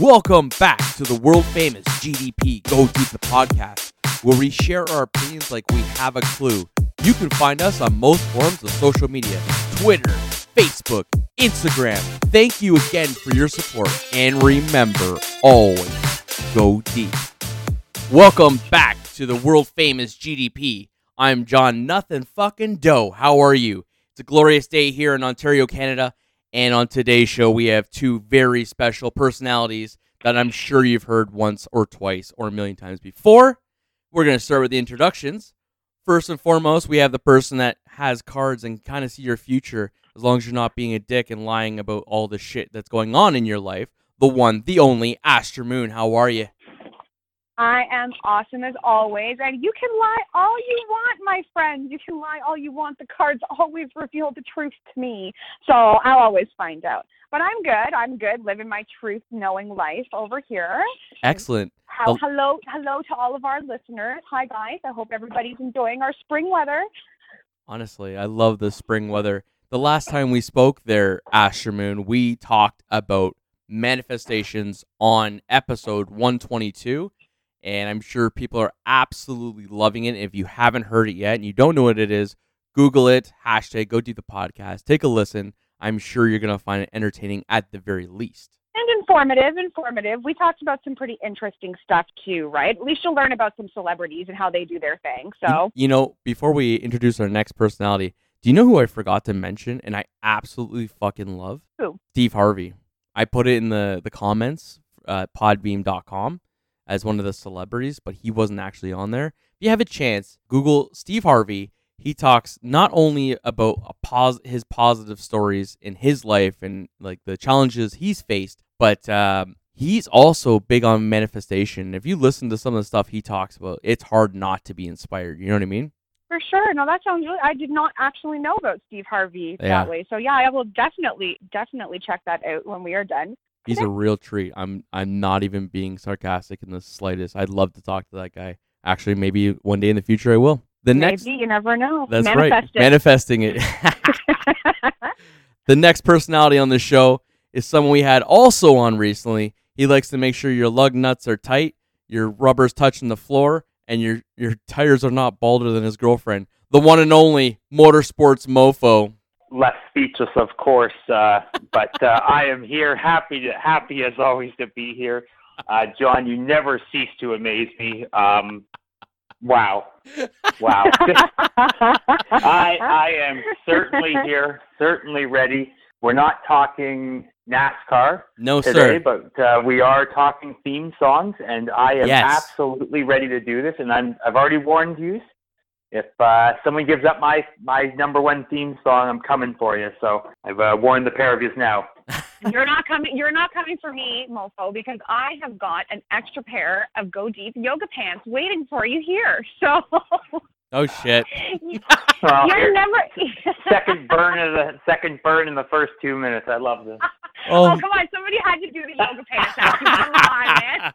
Welcome back to the world famous GDP Go Deep the podcast, where we share our opinions like we have a clue. You can find us on most forms of social media Twitter, Facebook, Instagram. Thank you again for your support, and remember always go deep. Welcome back to the world famous GDP. I'm John Nothing Fucking Doe. How are you? It's a glorious day here in Ontario, Canada. And on today's show, we have two very special personalities that I'm sure you've heard once or twice or a million times before. We're going to start with the introductions. First and foremost, we have the person that has cards and kind of see your future as long as you're not being a dick and lying about all the shit that's going on in your life. The one, the only, Astra Moon. How are you? I am awesome as always, and you can lie all you want, my friends. You can lie all you want. The cards always reveal the truth to me, so I'll always find out. But I'm good. I'm good, living my truth knowing life over here. Excellent. How, Oh. hello, hello to all of our listeners. Hi guys. I hope everybody's enjoying our spring weather. Honestly, I love the spring weather. The last time we spoke there, Astra Moon, we talked about manifestations on episode 122. And I'm sure people are absolutely loving it. If you haven't heard it yet and you don't know what it is, Google it, hashtag go do the podcast, take a listen. I'm sure you're going to find it entertaining at the very least. And informative, informative. We talked about some pretty interesting stuff too, right? At least you'll learn about some celebrities and how they do their thing. So You know, before we introduce our next personality, do you know who I forgot to mention and I absolutely fucking love? Who? Steve Harvey. I put it in the, the comments uh, at podbean.com as one of the celebrities, but he wasn't actually on there. If you have a chance, Google Steve Harvey. He talks not only about a pos- his positive stories in his life and like the challenges he's faced, but um, he's also big on manifestation. If you listen to some of the stuff he talks about, it's hard not to be inspired. You know what I mean? For sure. No, that sounds really. I did not actually know about Steve Harvey Yeah. that way. So yeah, I will definitely, definitely check that out when we are done. He's a real treat. I'm I'm not even being sarcastic in the slightest. I'd love to talk to that guy. Actually, maybe one day in the future I will. The Maybe next you never know. That's Manifest right. Manifesting it. the next personality on the show is someone we had also on recently. He likes to make sure your lug nuts are tight, your rubber's touching the floor, and your your tires are not balder than his girlfriend. The one and only motorsports mofo. Less speechless, of course. Uh, but uh, I am here, happy to, happy as always to be here. Uh, John, you never cease to amaze me. Um, wow, wow. I I am certainly here, certainly ready. We're not talking NASCAR No today, sir. but uh, we are talking theme songs, and I am Yes. absolutely ready to do this. And I'm I've already warned you. If uh, someone gives up my my number one theme song, I'm coming for you. So I've uh, warned the pair of you now. you're not coming. You're not coming for me, mofo, because I have got an extra pair of Go Deep yoga pants waiting for you here. So Oh shit. Well, you're never. second burn of the second burn in the first two minutes. I love this. Oh, Oh. come on! Somebody had to do the yoga pants. Come on, man.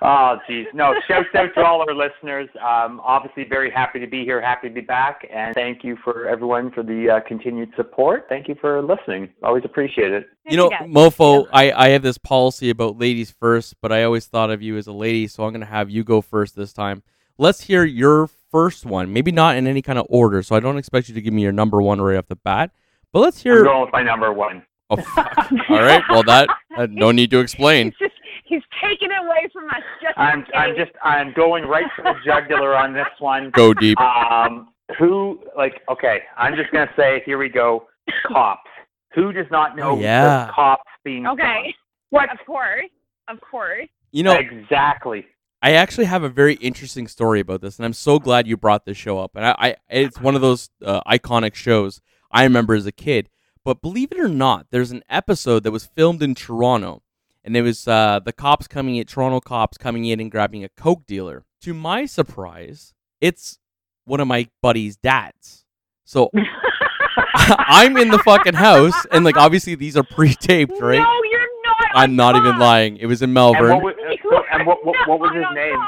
Oh, geez. No, shout out to all our listeners. Um, obviously, very happy to be here, happy to be back, and thank you for everyone for the uh, continued support. Thank you for listening. Always appreciate it. You know, Mofo, I, I have this policy about ladies first, but I always thought of you as a lady, so I'm going to have you go first this time. Let's hear your first one. Maybe not in any kind of order, so I don't expect you to give me your number one right off the bat. But let's I'm hear. going with my number one. Oh, fuck. All right. Well, that uh, no need to explain. He's just he's taking it away from us. Just I'm I'm just I'm going right for the jugular on this one. Go deep. Um, who like okay? I'm just gonna say here we go. Cops. Who does not know Oh, yeah. the cops being song? Okay. What Of course. Of course. You know, exactly? I actually have a very interesting story about this, and I'm so glad you brought this show up. And I, I it's one of those uh, iconic shows I remember as a kid. But believe it or not, there's an episode that was filmed in Toronto, and it was uh, the cops coming in, Toronto cops coming in and grabbing a coke dealer. To my surprise, it's one of my buddy's dads. So I'm in the fucking house, and like obviously these are pre-taped, right? No, you're not. I'm not even lying. It was in And Melbourne. what was, so- and what, what, what was his name?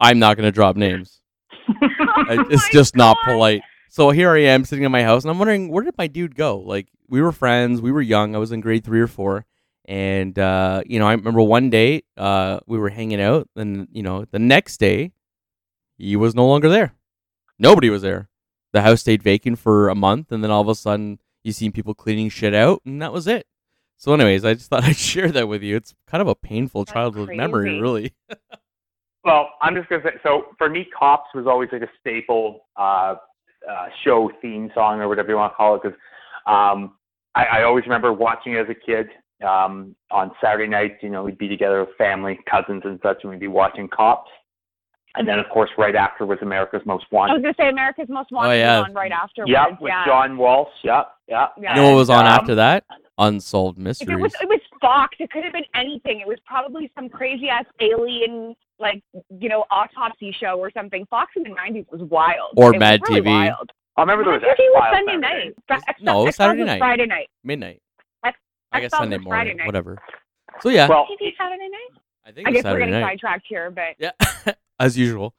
I'm not gonna drop names. Oh it's just not polite. So here I am sitting in my house, and I'm wondering where did my dude go? Like we were friends, we were young. I was in grade three or four, And uh, you know, I remember one day uh, we were hanging out, and you know, the next day he was no longer there. Nobody was there. The house stayed vacant for a month, and then all of a sudden you seen people cleaning shit out, and that was it. So, anyways, I just thought I'd share that with you. It's kind of a painful That's childhood memory, really. Well, I'm just gonna say. So for me, "Cops" was always like a staple uh, uh, show theme song or whatever you want to call it. Because um, I, I always remember watching it as a kid um, on Saturday nights. You know, we'd be together with family, cousins, and such, and we'd be watching "Cops." And then, of course, right after was America's Most Wanted. I was gonna say America's Most Wanted Oh, yeah. was on right after. Yep, with yeah. John Walsh. Yep, yep. Yeah. You know what was on Um, after that? Unsolved If mysteries. it was it was Fox, it could have been anything. It was probably some crazy ass alien like you know autopsy show or something. Fox in the nineties was wild. Or It was Mad really TV. Wild. I remember there was Mad TV was Sunday Saturday. night. Fra- X- No, X-Files Saturday was night. Friday night. Midnight. X- I guess X-Files Sunday morning. night. Whatever. So yeah, Well, TV Saturday night. I think I it was guess we're getting night. sidetracked here, but Yeah, as usual.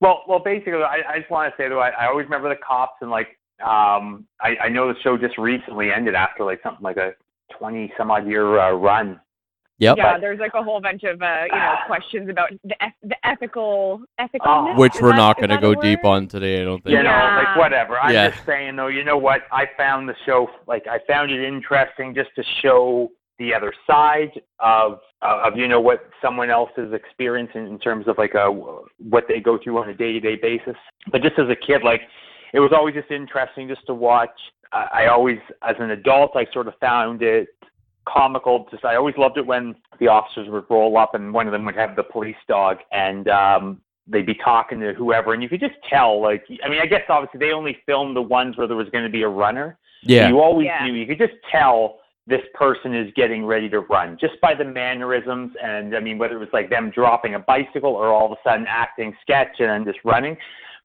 Well, well, basically, I, I just want to say though, I, I always remember the cops and like, um, I, I know the show just recently ended after like something like a twenty some odd year uh, run. Yep. yeah, there's like a whole bunch of uh, you know questions about the eth- the ethical ethical. Oh. Which we're not going to go deep on today. I don't think. You know, Yeah. like whatever. I'm Yeah. just saying though, you know what? I found the show like I found it interesting just to show the other side of uh, of you know what someone else is experiencing in terms of like a what they go through on a day to day basis. But just as a kid, like it was always just interesting just to watch. I, I always, as an adult, I sort of found it comical. Just I always loved it when the officers would roll up and one of them would have the police dog and um they'd be talking to whoever and you could just tell like I mean I guess obviously they only filmed the ones where there was going to be a runner. Yeah. You always Yeah. knew you could just tell this person is getting ready to run just by the mannerisms and I mean whether it was like them dropping a bicycle or all of a sudden acting sketch and then just running.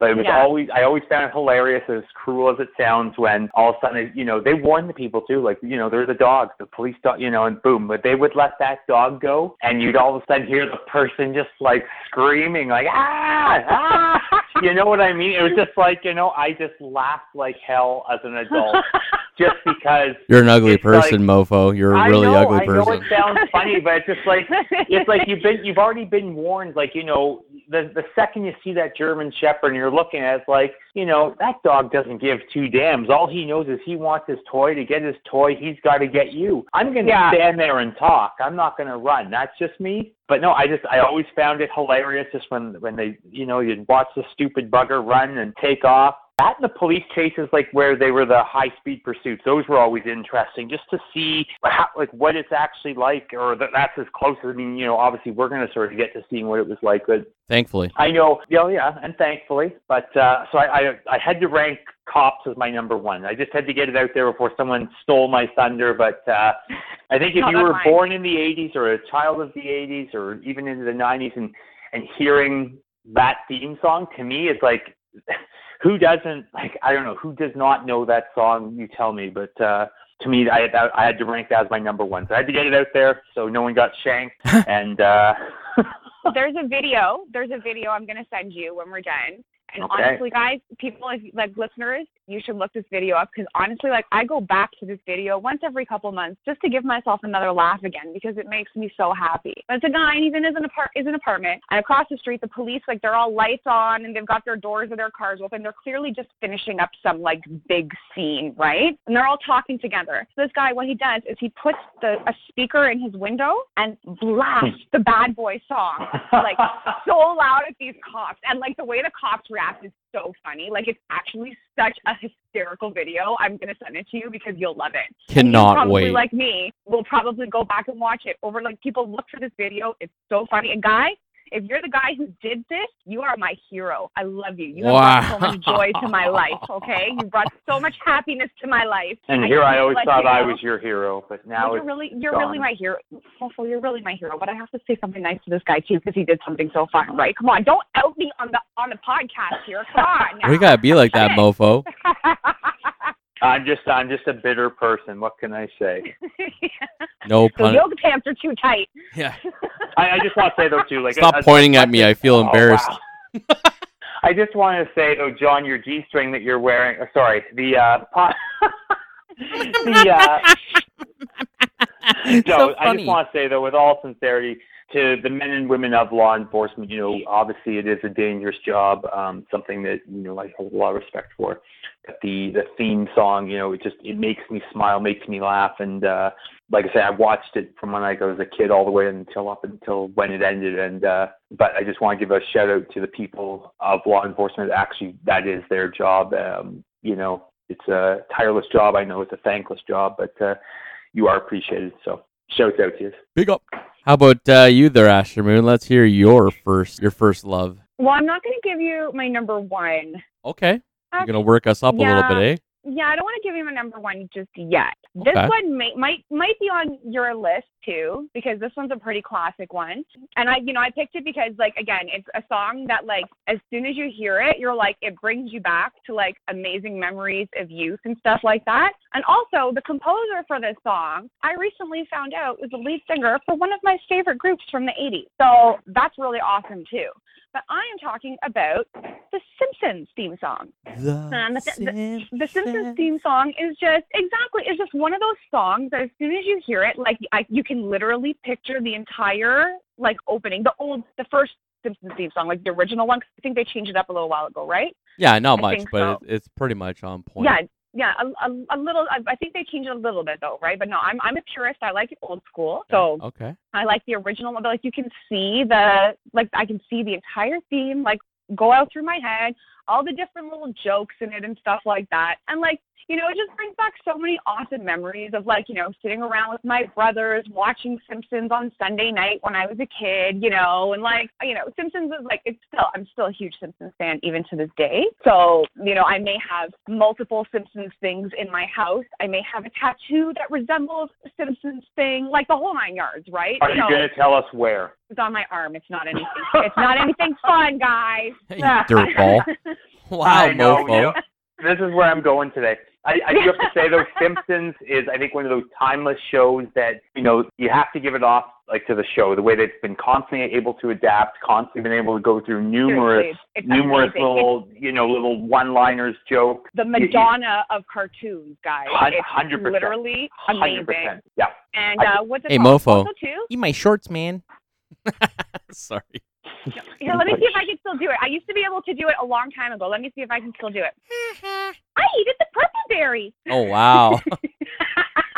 But it was Yeah. always I always found it hilarious, as cruel as it sounds, when all of a sudden you know they warn the people too, like you know there's a dog, the police dog, you know, and boom, but they would let that dog go, and you'd all of a sudden hear the person just like screaming like ah ah, you know what I mean? It was just like you know I just laughed like hell as an adult just because You're an ugly It's person, mofo. You're a really know, ugly I know person. it sounds funny, but it's just like it's like you've been you've already been warned. Like you know, the the second you see that German Shepherd, and you're looking at it, it's like you know that dog doesn't give two damns. All he knows is he wants his toy. To get his toy, he's got to get you. I'm gonna Yeah. stand there and talk. I'm not gonna run. That's just me. But no, I just I always found it hilarious just when when they you know you'd watch the stupid bugger run and take off. That and the police chases, like where they were the high speed pursuits, those were always interesting, just to see how, like what it's actually like, or that that's as close. as I mean, you know, obviously we're going to sort of get to seeing what it was like, but Thankfully. I know, you know, yeah, and thankfully, but uh, so I, I I had to rank cops as my number one. I just had to get it out there before someone stole my thunder. But uh, I think if you were fine. born in the '80s or a child of the '80s or even into the '90s and and hearing that theme song, to me, it's like. Who doesn't like? I don't know. Who does not know that song? You tell me. But uh, to me, I had, I had to rank that as my number one. So I had to get it out there so no one got shanked. and uh, there's a video. There's a video I'm gonna send you when we're done. And Okay. honestly, guys, people if, like listeners, you should look this video up because honestly, like I go back to this video once every couple months just to give myself another laugh again because it makes me so happy. But it's a guy and he's in his an apart is an apartment and across the street the police like they're all lights on and they've got their doors of their cars open. They're clearly just finishing up some like big scene, right? And they're all talking together. So this guy, what he does is he puts the a speaker in his window and blasts the bad boy song like so loud at these cops and like the way the cops react is so funny. Like it's actually such a hysterical video. I'm going to send it to you because you'll love it. Cannot probably wait. like me will probably go back and watch it over like people look for this video. It's so funny. And guy if you're the guy who did this, you are my hero. I love you. You have brought so much joy to my life, okay? You brought so much happiness to my life. And here I always thought you I was your hero, but now Well, you're really, you're gone. really my hero. Also, you're really my hero. But I have to say something nice to this guy too, because he did something so fun, right? Come on, don't out me on the on the podcast here. Come on. Now. We gotta be like that, mofo. I'm just I'm just a bitter person. What can I say? No pun. the yoga pants are too tight. Yeah. I, I just want to say though too, like Stop a- pointing a- at me. I feel Oh, embarrassed. wow. I just want to say though, John, your G string that you're wearing. uh, Sorry, the uh, po- the uh, no, so I just want to say though, with all sincerity, to the men and women of law enforcement, you know, obviously it is a dangerous job, um, something that you know I hold a lot of respect for. But the the theme song, you know, it just it makes me smile, makes me laugh, and uh, like I said, I watched it from when I was a kid all the way until up until when it ended. And uh, but I just want to give a shout out to the people of law enforcement. Actually, that is their job. Um, you know, it's a tireless job. I know it's a thankless job, but uh, you are appreciated. So shouts out to you. Big up. How about uh, you there, Asher Moon? Let's hear your first your first love. Well, I'm not going to give you my number one. Okay. You're gonna work us up a little bit, eh? Yeah, I don't want to give him a number one just yet. This Okay. one may, might might be on your list too because this one's a pretty classic one. And I, you know, I picked it because like again, it's a song that like as soon as you hear it, you're like it brings you back to like amazing memories of youth and stuff like that. And also, the composer for this song, I recently found out was the lead singer for one of my favorite groups from the 80s. So that's really awesome too. But I am talking about the Simpsons theme song. The, Um, the- The Simpsons theme song is just exactly it's just one of those songs that as soon as you hear it, like I, you can literally picture the entire like opening, the old, the first Simpsons theme song, like the original one. 'cause I think they changed it up a little while ago, right? Yeah, not I much, but so. it's pretty much on point. Yeah, yeah, a, a, a little. I, I think they changed it a little bit though, right? But no, I'm I'm a purist. I like it old school, so Okay. I like the original one. But like you can see the like I can see the entire theme like go out through my head, all the different little jokes in it and stuff like that. And like, you know, it just brings back so many awesome memories of like, you know, sitting around with my brothers, watching Simpsons on Sunday night when I was a kid, you know, and like, you know, Simpsons is like it's still I'm still a huge Simpsons fan even to this day. So, you know, I may have multiple Simpsons things in my house. I may have a tattoo that resembles a Simpsons thing, like the whole nine yards, right? Are you So- going to tell us where? it's on my arm. It's not anything. it's not anything fun, guys. You dirtball. Wow, I know, mofo. you know, this is where I'm going today. I, I do have to say though, Simpsons is I think one of those timeless shows that you know you have to give it off like to the show the way that it's been constantly able to adapt, constantly been able to go through numerous numerous amazing. little you know little one-liners, jokes. The Madonna of cartoons, guys. 100%. literally Hundred amazing. percent. Yeah. And uh, what's it Hey, called? mofo. Also, too. Eat my shorts, man. Sorry. Here, let me see if I can still do it. I used to be able to do it a long time ago. Let me see if I can still do it. Mm-hmm. I eated the purple berry. Oh wow.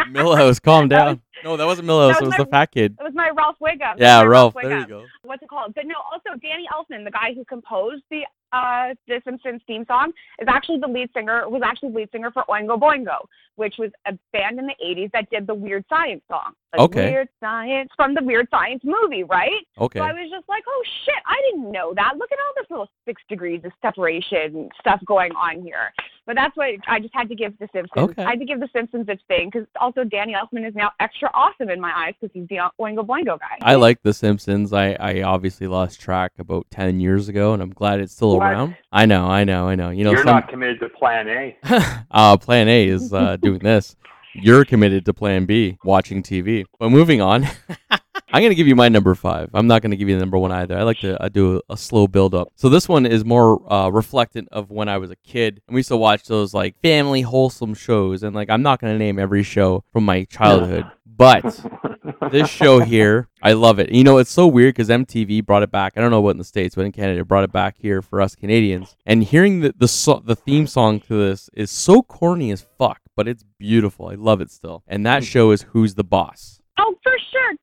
Milhouse, calm That down. No, that wasn't Milhouse. that It was was my- the fat kid. It was my Ralph Wiggum. Yeah, My Ralph. There you go. what's it called? But no, also Danny Elfman, the guy who composed the uh the Simpsons theme song, is actually the lead singer. Was actually the lead singer for Oingo Boingo, which was a band in the '80s that did the Weird Science song. Like Okay. Weird Science from the Weird Science movie, right? Okay. So I was just like, oh shit, I didn't know that. Look at all this little six degrees of separation stuff going on here. But that's what I just had to give The Simpsons. Okay. I had to give The Simpsons its thing because also Danny Elfman is now extra awesome in my eyes because he's the Oingo Boingo guy. I like The Simpsons. I, I obviously lost track about 10 years ago, and I'm glad it's still What? around. I know, I know, I know. You know, You're some, not committed to Plan A. uh, Plan A is uh, doing this. You're committed to Plan B, watching TV. But moving on, I'm going to give you my number five. I'm not going to give you the number one either. I like to uh, do a, a slow build up. So this one is more uh, reflectant of when I was a kid. And we used to watch those like family wholesome shows. And like, I'm not going to name every show from my childhood, but this show here, I love it. You know, it's so weird because MTV brought it back. I don't know what in the states, but in Canada, it brought it back here for us Canadians. And hearing the the, so- the theme song to this is so corny as fuck, but it's beautiful. I love it still. And that show is Who's the Boss. Oh, for sure.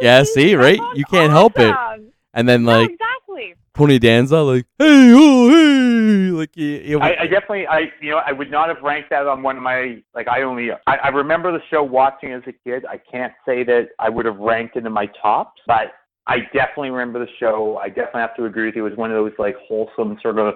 Yeah, see, right? You can't help it. awesome. And then No, like exactly. Tony Danza, like hey oh hey, like you, you I, I definitely, I you know, I would not have ranked that on one of my like. I only, I, I remember the show watching as a kid. I can't say that I would have ranked it in my tops, but I definitely remember the show. I definitely have to agree with you. It was one of those like wholesome sort of,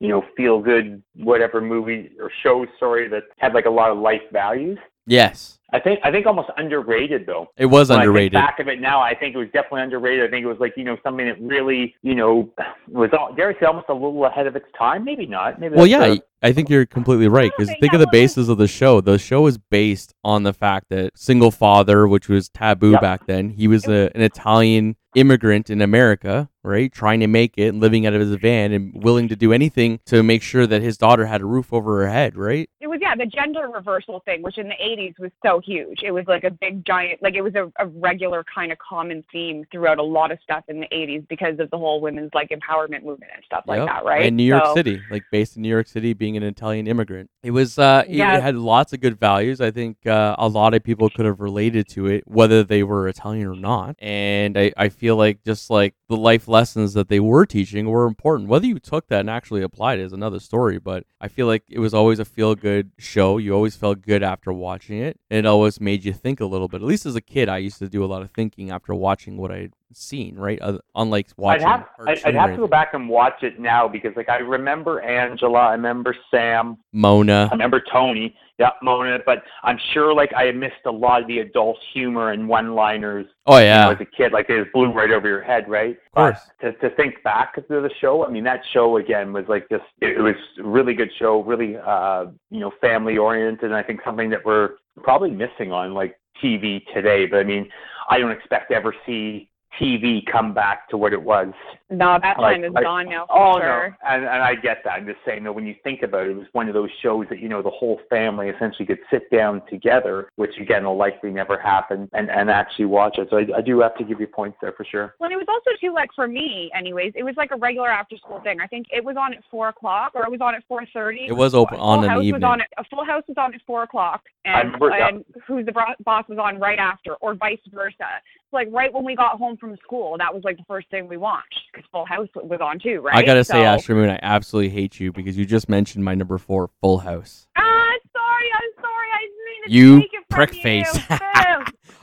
you know, feel good whatever movie or show story that had like a lot of life values. Yes, I think I think almost underrated though. it was When I think underrated. back of it now, I think it was definitely underrated. I think it was like you know something that really you know was all, dare I say almost a little ahead of its time. Maybe not. Maybe Well, yeah, a- I think you're completely right. Because Okay, think of the basis of the show. The show is based on the fact that single father, which was taboo Yep. back then, he was a, an Italian immigrant in America, right, trying to make it, and living out of his van, and willing to do anything to make sure that his daughter had a roof over her head, right? Was yeah the gender reversal thing, which in the '80s was so huge. It was like a big giant, like it was a, a regular kind of common theme throughout a lot of stuff in the '80s because of the whole women's like empowerment movement and stuff like that, right? And New York So- City, like based in New York City, being an Italian immigrant. It was, uh, it- Yeah. it had lots of good values. I think uh, a lot of people could have related to it, whether they were Italian or not. And I, I feel like just like the life lessons that they were teaching were important. Whether you took that and actually applied it is another story. But I feel like it was always a feel good show. You always felt good after watching it. It always made you think a little bit. At least as a kid, I used to do a lot of thinking after watching what I'd seen, right? Uh, unlike I'd watching. have I'd, I'd have to go back and watch it now because like I remember Angela, I remember Sam, Mona. I remember Tony, yeah, Mona, but I'm sure like I missed a lot of the adult humor and one-liners Oh you yeah. know, as a kid, like it just blew right over your head, right? Of course. But to, to think back to the show, I mean, that show again was like just, it, it was a really good show, really, uh, you know, family oriented, and I think something that we're probably missing on like TV today. But I mean, I don't expect to ever see TV come back to what it was. No, that Like- time is like- gone now. For Oh sure. no, and and I get that. I'm just saying that when you think about it, it was one of those shows that you know the whole family essentially could sit down together, which again will likely never happen, and and actually watch it. So I, I do have to give you points there for sure. Well, it was also too like for me, anyways. It was like a regular after school thing. I think it was on at four o'clock, or it was on at four thirty. It was open on Full an House evening. Was on at, a Full House was on at four o'clock, and remember, yeah. and Who's the Bro- Boss was on right after, or vice versa. Like right when we got home from school, that was like the first thing we watched because Full House was on too, right? I gotta say, So- Asher Moon, I absolutely hate you because you just mentioned my number four, Full House. Ah, sorry, I'm sorry. I didn't mean to You take it from prick you. face.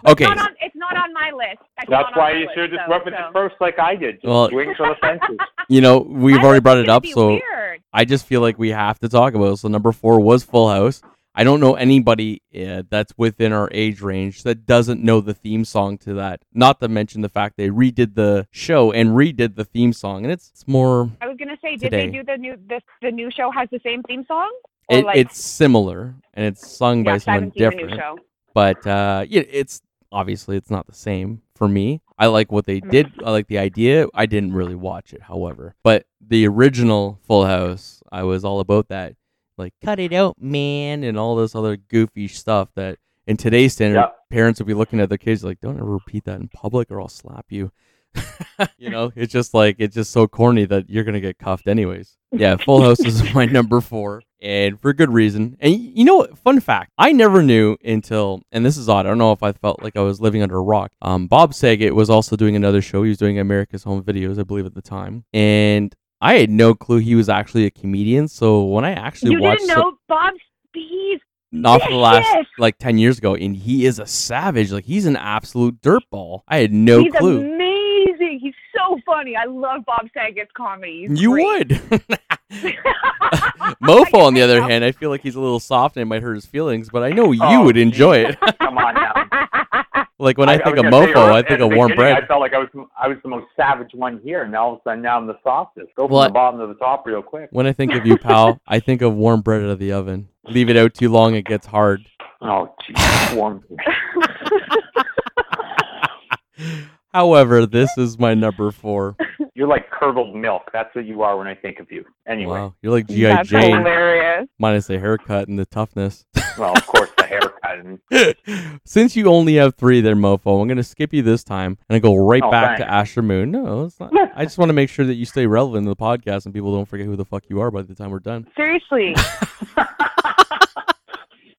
Okay, It's not, on, it's not on my list. It's That's why you should have just so- went with so. it first, like I did. Just Well- swing for the fences. you know we've I already brought it up, so weird. I just feel like we have to talk about it. So number four was Full House. I don't know anybody uh, that's within our age range that doesn't know the theme song to that. Not to mention the fact they redid the show and redid the theme song, and it's, it's more. I was gonna say, did they do the new this the new show has the same theme song? Or It, like, it's similar and it's sung by yes, I someone the different. new show. but uh yeah it's obviously it's not the same for me i like what they did i like the idea i didn't really watch it however but the original full house i was all about that like cut it out man and all this other goofy stuff that in today's standard Yeah. parents would be looking at their kids like don't ever repeat that in public or i'll slap you. You know it's just like it's just so corny that you're gonna get cuffed anyways. Yeah full house is my number four and for good reason. And you know what? Fun fact i never knew until and this is odd i don't know if i felt like i was living under a rock. Um, bob saget was also doing another show. He was doing america's home videos i believe at the time. And i had no clue he was actually a comedian so when i actually You watched didn't know Bob He's not for the last Yes. like 10 years ago and he is a savage like he's an absolute dirtball i had no he's clue amazing. He's so funny. I love Bob Saget's comedy. He's you great. would mofo on the other hand i feel like he's a little soft and it might hurt his feelings but i know oh, you Oh, would enjoy it Come on now. Like when i, think was of gonna say, mofo uh, i think of warm bread I felt like I was I was the most savage one here, and all of a sudden now I'm the softest. Go from Well, the bottom to the top real quick. when i think of you pal i think of warm bread out of the oven leave it out too long it gets hard Oh, jeez, warm. however this is my number four You're like curdled milk. That's what you are when I think of you. Anyway, wow you're like gi That's jane hilarious. minus the haircut and the toughness well, of course the Since you only have three there, mofo, I'm gonna skip you this time and I go right Oh, back to thanks. Asher Moon. No, it's not. I just want to make sure that you stay relevant in the podcast and people don't forget who the fuck you are by the time we're done. Seriously.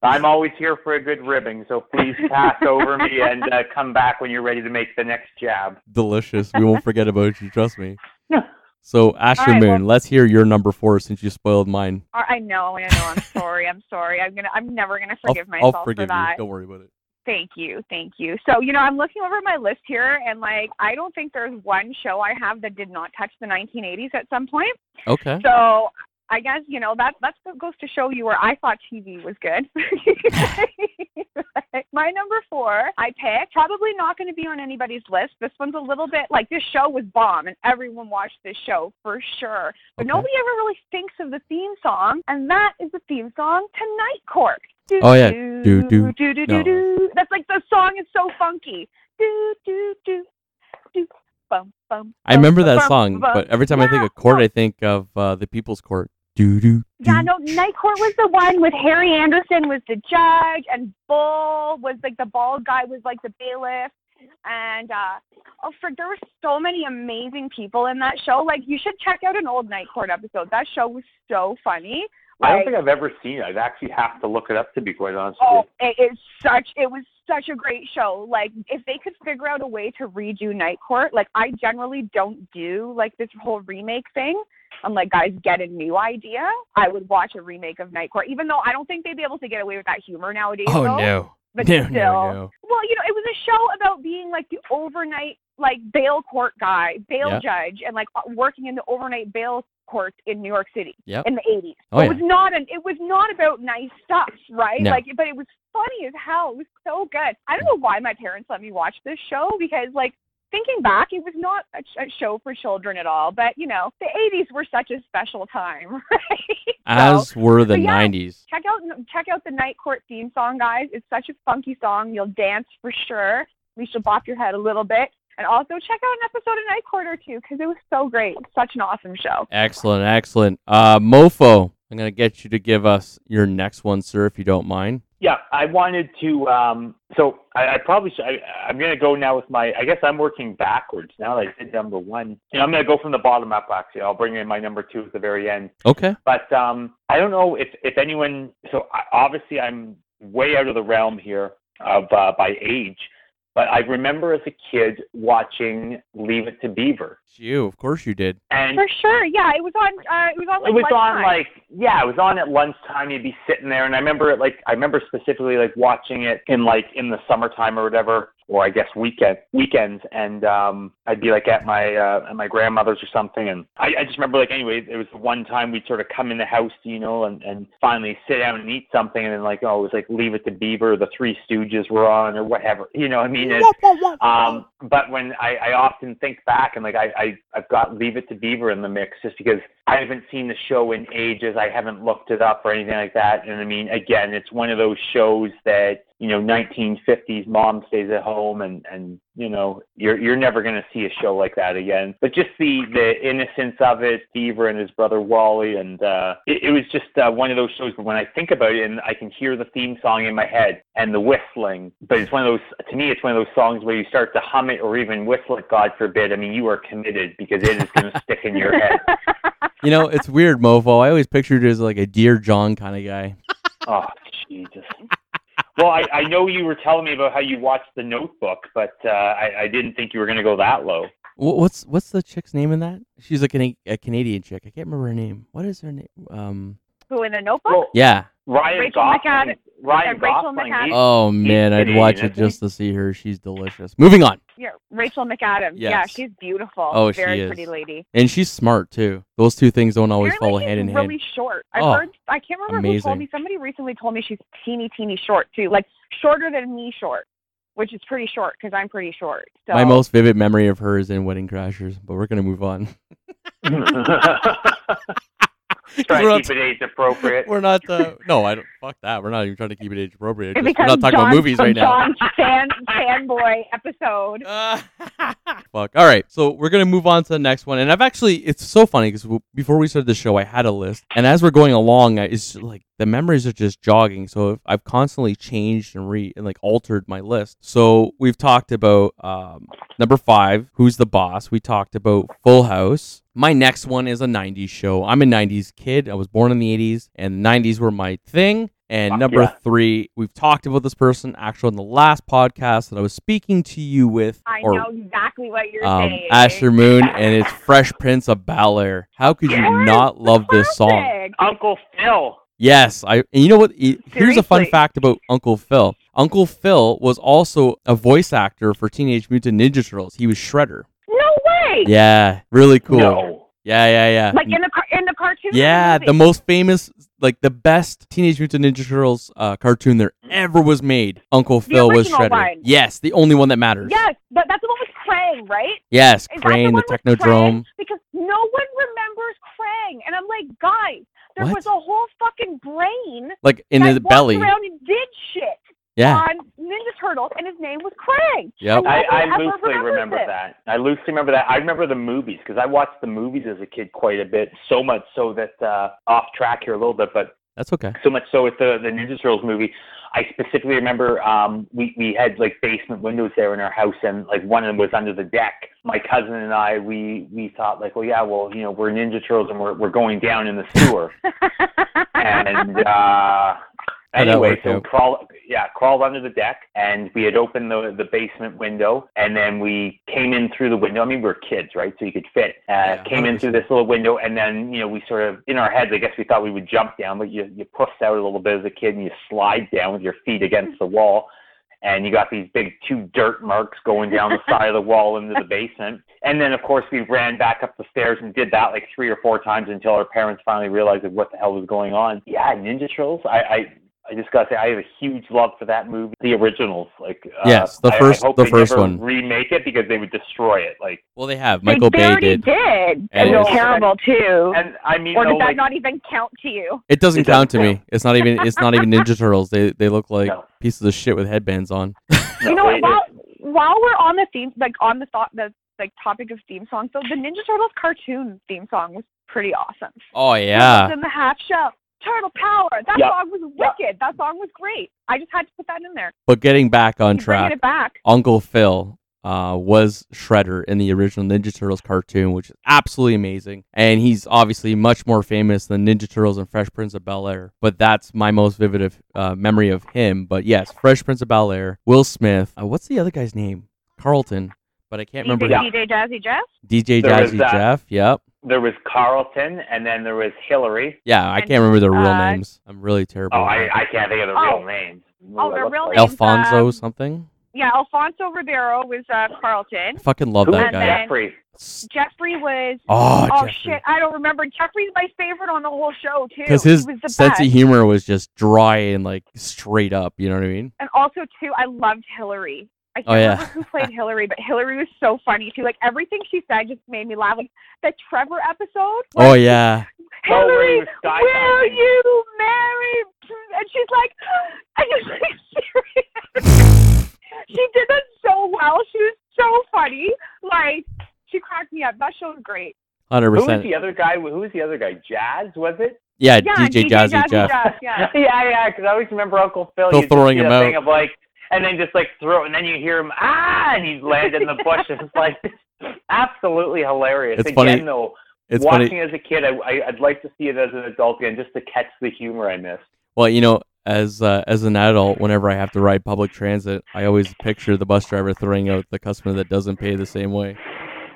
I'm always here for a good ribbing, so please pass over me and uh, come back when you're ready to make the next jab. Delicious. We won't forget about you. Trust me. So Asher right, Moon, well- let's hear your number four since you spoiled mine. I know, I know. I'm sorry. I'm sorry. I'm gonna. I'm never gonna forgive I'll, forgive I'll myself forgive for you. Don't worry about it. Thank you, thank you. So you know, I'm looking over my list here, and like, I don't think there's one show I have that did not touch the 1980s at some point. Okay. So I guess you know that that goes to show you where I thought TV was good. My number four, I picked probably not going to be on anybody's list. This one's a little bit like this show was bomb, and everyone watched this show for sure. But Okay. nobody ever really thinks of the theme song, and that is the theme song to Night Court. Oh, yeah. Do Do, do. do do do do. That's like the song is so funky. Do do do do. Bum, bum, I remember that bum, song, bum. but every time I think of court. I think of uh, the People's Court. Do do. Yeah, no, Night Court was the one with Harry Anderson was the judge, and Bull was like the bald guy was like the bailiff, and uh oh, frick, there were so many amazing people in that show. Like, you should check out an old Night Court episode. That show was so funny. I don't think I've ever seen it. I'd actually have to look it up to be quite honest Oh, with it is such it was such a great show. Like if they could figure out a way to redo Night Court, like I generally don't do like this whole remake thing. I'm like, guys, get a new idea. I would watch a remake of Night Court, even though I don't think they'd be able to get away with that humor nowadays. Oh though. no. But No, still, no, no. well, you know, it was a show about being like the overnight like bail court guy, bail Yeah. judge, and like working in the overnight bail courts in New York City Yep. in the 80s. Oh, it yeah. was not an it was not about nice stuff, right? No. Like but it was funny as hell. It was so good. I don't know why my parents let me watch this show because like thinking back, it was not a, a show for children at all, but you know, the 80s were such a special time, right? As so, were the yeah. 90s. check out check out the Night Court theme song, guys. It's such a funky song. You'll dance for sure. At least you'll bop your head a little bit. And also check out an episode of Night Court or two because it was so great. Such an awesome show. Excellent, excellent. Uh, Mofo, I'm gonna get you to give us your next one, sir, if you don't mind. Yeah, I wanted to. Um, so I, I probably should. I, I'm going to go now with my. I guess I'm working backwards now. that I did number one. You know, I'm going to go from the bottom up. Actually, I'll bring in my number two at the very end. Okay. But um, I don't know if if anyone. So I, obviously, I'm way out of the realm here of uh, by age. But I remember as a kid watching Leave It to Beaver, It's you, of course you did. and For sure, yeah. It was on. Uh, it was on. Like, it was on like yeah, it was on at lunchtime. You'd be sitting there, and I remember it like I remember specifically like watching it in like in the summertime or whatever, or I guess weekend weekends, and um I'd be like at my uh, at my grandmother's or something, and I, I just remember like anyway, it was the one time we'd sort of come in the house, you know, and and finally sit down and eat something, and then like oh it was like Leave It to Beaver, The Three Stooges were on, or whatever, you know. what I mean, it, um, but when I, I often think back and like I, I I've got Leave It to Beaver in the mix just because I haven't seen the show in ages. I haven't looked it up or anything like that. And I mean, again, it's one of those shows that you know, 1950s mom stays at home and and you know you're you're never going to see a show like that again. But just the the innocence of it, Beaver and his brother Wally, and uh, it, it was just uh, one of those shows. But when I think about it, and I can hear the theme song in my head and the whistling, but it's one of those to me, it's one of those songs where you start to hum it or even whistle it. God forbid. I mean, you are committed because it is going to stick in your head. You know, it's weird, Mofo. I always pictured you as like a Dear John kind of guy. Oh, Jesus. Well, I, I know you were telling me about how you watched The Notebook, but uh, I, I didn't think you were going to go that low. What's what's the chick's name in that? She's like a, a Canadian chick. I can't remember her name. What is her name? Um, Who in the Notebook? Well, yeah. Ryan Rachel Gosling. McAdams. Ryan Uh, Rachel Gosling. McAdams. Oh man, I'd watch it isn't he? just to see her. She's delicious. Moving on. yeah, Rachel McAdams. Yeah, she's beautiful. Oh, she very is. pretty lady. And she's smart too. Those two things don't always Apparently follow she's hand in really hand. short. I've Oh, heard. I can't remember who told me. Somebody recently told me she's teeny, teeny short too. Like shorter than me short, which is pretty short because I'm pretty short. So My most vivid memory of her is in Wedding Crashers, but we're gonna move on. Try We're to not- keep it age appropriate. We're not. Uh, no, I don't. Fuck that. We're not even trying to keep it age appropriate. it Just- we're not talking about movies right now. John's fan fanboy episode. Uh, fuck. All right, so we're gonna move on to the next one, and I've actually it's so funny because before we started the show, I had a list, and as we're going along, I, it's like the memories are just jogging. So I've constantly changed and re and like altered my list. So we've talked about um, number five, who's the boss. We talked about Full House. My next one is a '90s show. I'm a '90s kid. I was born in the '80s, and '90s were my thing. And Fuck number yeah. three, we've talked about this person actually on the last podcast that I was speaking to you with, I or know exactly what you're um, saying. Asher Moon, and it's Fresh Prince of Bel Air. How could you Yes, not love this song? Uncle Phil. Yes, I. And you know what? Here's a fun fact about Uncle Phil. Uncle Phil was also a voice actor for Teenage Mutant Ninja Turtles. He was Shredder. Way. Yeah, really cool. No. Yeah, yeah, yeah. Like in the car- in the cartoon. the yeah, movie? the most famous, like the best Teenage Mutant Ninja Turtles uh, cartoon there ever was made. Uncle Phil was Shredder. one. Yes, the only one that matters. Yes, but that's the one with Krang, right? Yes, Is that Crane, the, Technodrome. Krang? Because no one remembers Krang, and I'm like, guys, there What? was a whole fucking brain Like in his belly. around and did shit. Yeah. on Ninja Turtles, and his name was Krang. Yep. And I, I loosely remember it. that. I loosely remember that. I remember the movies because I watched the movies as a kid quite a bit. So much so that uh, off track here a little bit, but That's okay. so much so with the the Ninja Turtles movie. I specifically remember um, we we had like basement windows there in our house, and like one of them was under the deck. My cousin and I we we thought like, well, yeah, well, you know, we're Ninja Turtles and we're we're going down in the sewer, and uh, How'd that anyway, so crawl yeah crawled under the deck, and we had opened the the basement window, and then we came in through the window. I mean, we were kids, right? So you could fit. Uh, Yeah, came in through this little window, and then you know we sort of in our heads, I guess we thought we would jump down, but you you puffed out a little bit as a kid, and you slide down with your feet against the wall. And you got these big two dirt marks going down the side of the wall into the basement. And then, of course, we ran back up the stairs and did that like three or four times until our parents finally realized what the hell was going on. Yeah, Ninja Turtles. I, I, I just gotta say, I have a huge love for that movie. The originals, like uh, Yes, the first- I hope the they first never one. Remake it because they would destroy it. Like, Well, they have. They- Michael they Bay already did. did. And And it it was- was terrible too. and I mean, or though, did that like, not even count to you? It doesn't It doesn't count to me. It's not even. It's not even Ninja Turtles. They they look like No. pieces of shit with headbands on. no, you know, it- while while we're on the theme, like on the thought, the like topic of theme songs, so the Ninja Turtles cartoon theme song was pretty awesome. Oh yeah. in the half shell, Turtle Power. That Yeah. song was wicked. That song was great. I just had to put that in there. But getting back on Keep bringing track, it back. Uncle Phil uh, was Shredder in the original Ninja Turtles cartoon, which is absolutely amazing. And he's obviously much more famous than Ninja Turtles and Fresh Prince of Bel Air. But that's my most vivid of, uh, memory of him. But yes, Fresh Prince of Bel Air, Will Smith. Uh, what's the other guy's name? Carlton. But I can't remember. DJ, his- DJ Jazzy Jeff. DJ There Jazzy. Jeff. Yep. There was Carlton, and then there was Hillary. Yeah, I can't remember their real uh, names. I'm really terrible. Oh, I. I can't think of the Oh. real names. Oh, What their it real looks names. Alfonso um, something. Yeah, Alfonso Ribeiro was uh, Carlton. I fucking love Who that guy. Jeffrey? Jeffrey was. Oh, Oh Jeffrey. shit! I don't remember. Jeffrey's my favorite on the whole show too. Because his was the sense best. of humor was just dry and like straight up. You know what I mean? and also too, I loved Hillary. I oh, can't Oh, yeah. remember who played Hillary, but Hillary was so funny too. Like everything she said just made me laugh. Like that Trevor episode. Oh yeah. Oh, where he Hillary, was will skydiving. you marry? And she's like, I just like serious. she did that so well. She was so funny. Like she cracked me up. That show was great. Hundred percent. Who was the other guy? Who was the other guy? Jazz was it? Yeah, Yeah, DJ, Jazzy, Jeff. yeah. yeah, yeah. Because I always remember Uncle Phil. Phil throwing him out. Thing of like, and then just like throw, and then you hear him ah, and he's landed in the bush. It's like absolutely hilarious. It's Again, funny. though, It's watching funny. as a kid, I, I I'd like to see it as an adult again, just to catch the humor I missed. Well, you know, as uh, as an adult, whenever I have to ride public transit, I always picture the bus driver throwing out the customer that doesn't pay the same way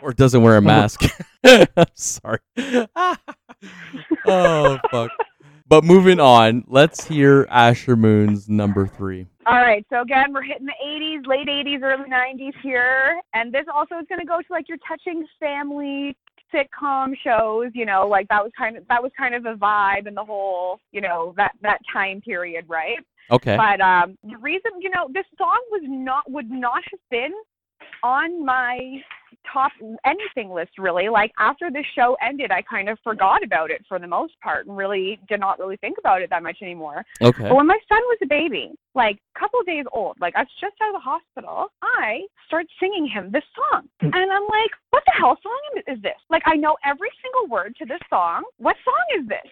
or doesn't wear a mask. I'm sorry. oh fuck. But moving on, let's hear Asher Moon's number three. All right, so again, we're hitting the 80s, late 80s, early 90s here, and this also is going to go to like your touching family sitcom shows. You know, like that was kind of that was kind of a vibe in the whole, you know, that that time period, right? Okay. But um, the reason, you know, this song was not would not have been on my top anything list really. Like after the show ended, I kind of forgot about it for the most part and really did not really think about it that much anymore. Okay. But when my son was a baby, like a couple of days old, like I was just out of the hospital, I start singing him this song. Hmm. And I'm like, what the hell song is this? Like I know every single word to this song. What song is this?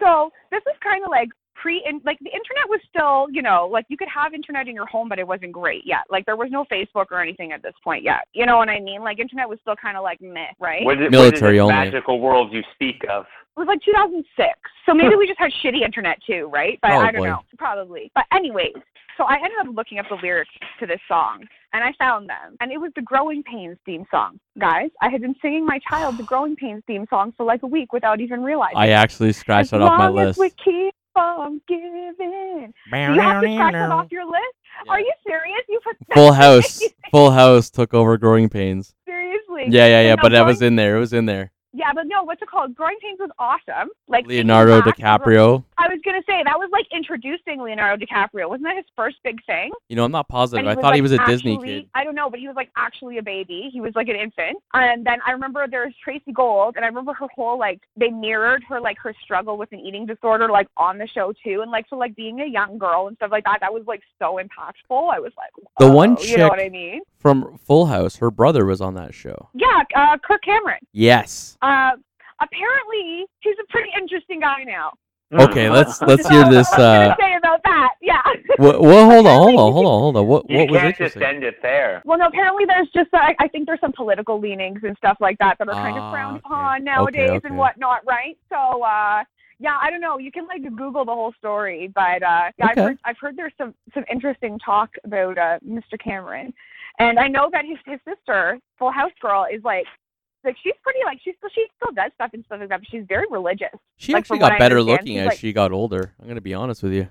So this is kind of like pre in like the internet was still, you know, like you could have internet in your home but it wasn't great yet. Like there was no Facebook or anything at this point yet. You know what I mean? Like internet was still kind of like meh, right? Was it Military was it only. magical world you speak of? It was like 2006. So maybe we just had shitty internet too, right? But I don't Probably. know. Probably. But anyways, so I ended up looking up the lyrics to this song and I found them. And it was the Growing Pains theme song. Guys, I had been singing my child the Growing Pains theme song for like a week without even realizing. I actually scratched as that off my long as list. we keep on giving. You have to scratch that off your list? Are you serious? You put Full House. Full House took over Growing Pains. Seriously. Yeah, yeah, yeah. now But that going- was in there. It was in there. Yeah, but no, what's it called? Growing Pains was awesome. Like Leonardo DiCaprio. I was gonna say that was like introducing Leonardo DiCaprio. Wasn't that his first big thing? You know, I'm not positive. I thought he was a Disney kid. I don't know, but he was like actually a baby. He was like an infant. And then I remember there was Tracey Gold, and I remember her whole like they mirrored her like her struggle with an eating disorder like on the show too, and like so like being a young girl and stuff like that. That was like so impactful. I was like, The one whoa, you know what I mean? From Full House, her brother was on that show. Yeah, uh, Kirk Cameron. Yes. Uh, apparently he's a pretty interesting guy now. Okay, let's let's hear this. What I Uh, say about that? Yeah. Well, what? Hold on, hold on, hold on, hold on. What You what was can't just interesting? end it there. Well, no. Apparently, there's just uh, I think there's some political leanings and stuff like that that are kind Ah, of frowned upon Okay, nowadays okay. and whatnot, right? So, uh, yeah, I don't know. You can like Google the whole story, but uh, yeah, I've heard I've heard there's some some interesting talk about uh, Mr. Cameron, and I know that his his sister, Full House girl, is like. Like she's pretty like she's still she still does stuff and stuff like that, but she's very religious. She like, actually got better looking as like- she got older. I'm gonna be honest with you.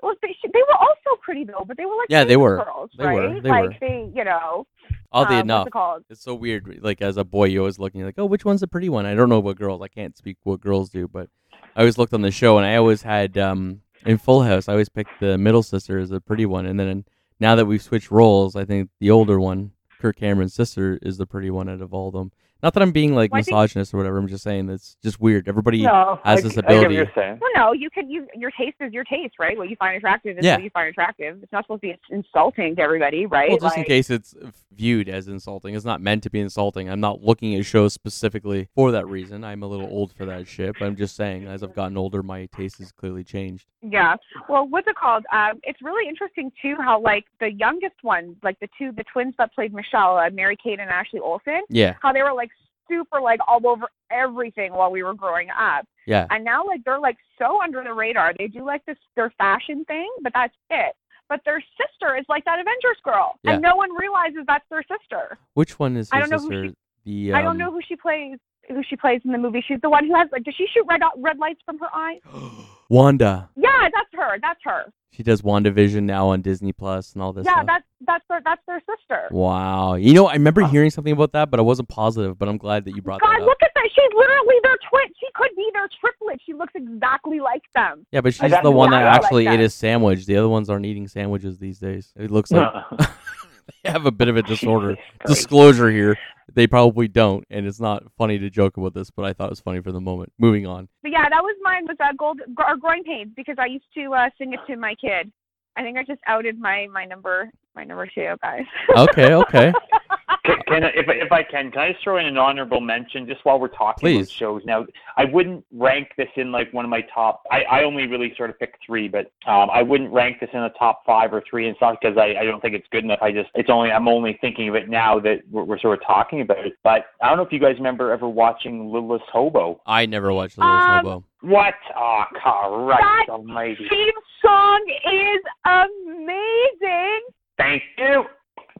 Well, they, she, they were also pretty though, but they were like Yeah, they were. girls, They were. right? They like were. they, you know, Oddly um, enough, it it's so weird. Like as a boy, you always looking like, oh, which one's the pretty one? I don't know what girls. I can't speak what girls do, but I always looked on the show, and I always had um in Full House. I always picked the middle sister as a pretty one, and then now that we've switched roles, I think the older one, Kirk Cameron's sister, is the pretty one out of all of them. Not that I'm being like Well, I think- misogynist or whatever. I'm just saying it's just weird. Everybody. No, has I, this I get what ability. you're saying. Well, no, you can you your taste is your taste, right? What you find attractive is Yeah. what you find attractive. It's not supposed to be insulting to everybody, right? Well, just in case it's viewed as insulting, it's not meant to be insulting. I'm not looking at shows specifically for that reason. I'm a little old for that shit. But I'm just saying, as I've gotten older, my taste has clearly changed. Yeah. Well, what's it called? Um, it's really interesting too how like the youngest ones, like the two, the twins that played Michelle, uh, Mary Kate and Ashley Olsen, Yeah, how they were like super like all over everything while we were growing up, yeah. and now like they're like so under the radar. They do like this their fashion thing, but that's it. But their sister is like that Avengers girl, Yeah. and no one realizes that's their sister. Which one is I don't know who she- the I don't um, know who she plays. Who she plays in the movie? She's the one who has like. Does she shoot red red lights from her eyes? Wanda. Yeah, that's her. That's her. She does WandaVision now on Disney Plus and all this yeah, stuff. that's that's their that's their sister. Wow. You know, I remember hearing something about that, but I wasn't positive. But I'm glad that you brought God, that up. look at that. She's literally their twin. She could be their triplet. She looks exactly like them. Yeah, but she's that's the one that exactly like actually that. ate a sandwich. The other ones aren't eating sandwiches these days. It looks like they have a bit of a disorder. Disclosure here, they probably don't, and it's not funny to joke about this, but I thought it was funny for the moment. Moving on. But yeah, that was mine. Was uh, gold or growing pains because I used to uh, sing it to my kid. I think I just outed my my number my number two guys. Okay, okay. Can, can I, if, I- if I can, can I just throw in an honorable mention just while we're talking Please. about shows? Now, I wouldn't rank this in like one of my top. I, I only really sort of picked three, but um, I wouldn't rank this in the top five or three. And it's not because I, I don't think it's good enough. I just it's only I'm only thinking of it now that we're, we're sort of talking about it. But I don't know if you guys remember ever watching Littlest Hobo. I never watched Little Um, Hobo. What? Oh, Christ That- Almighty! Theme song is amazing. Thank you.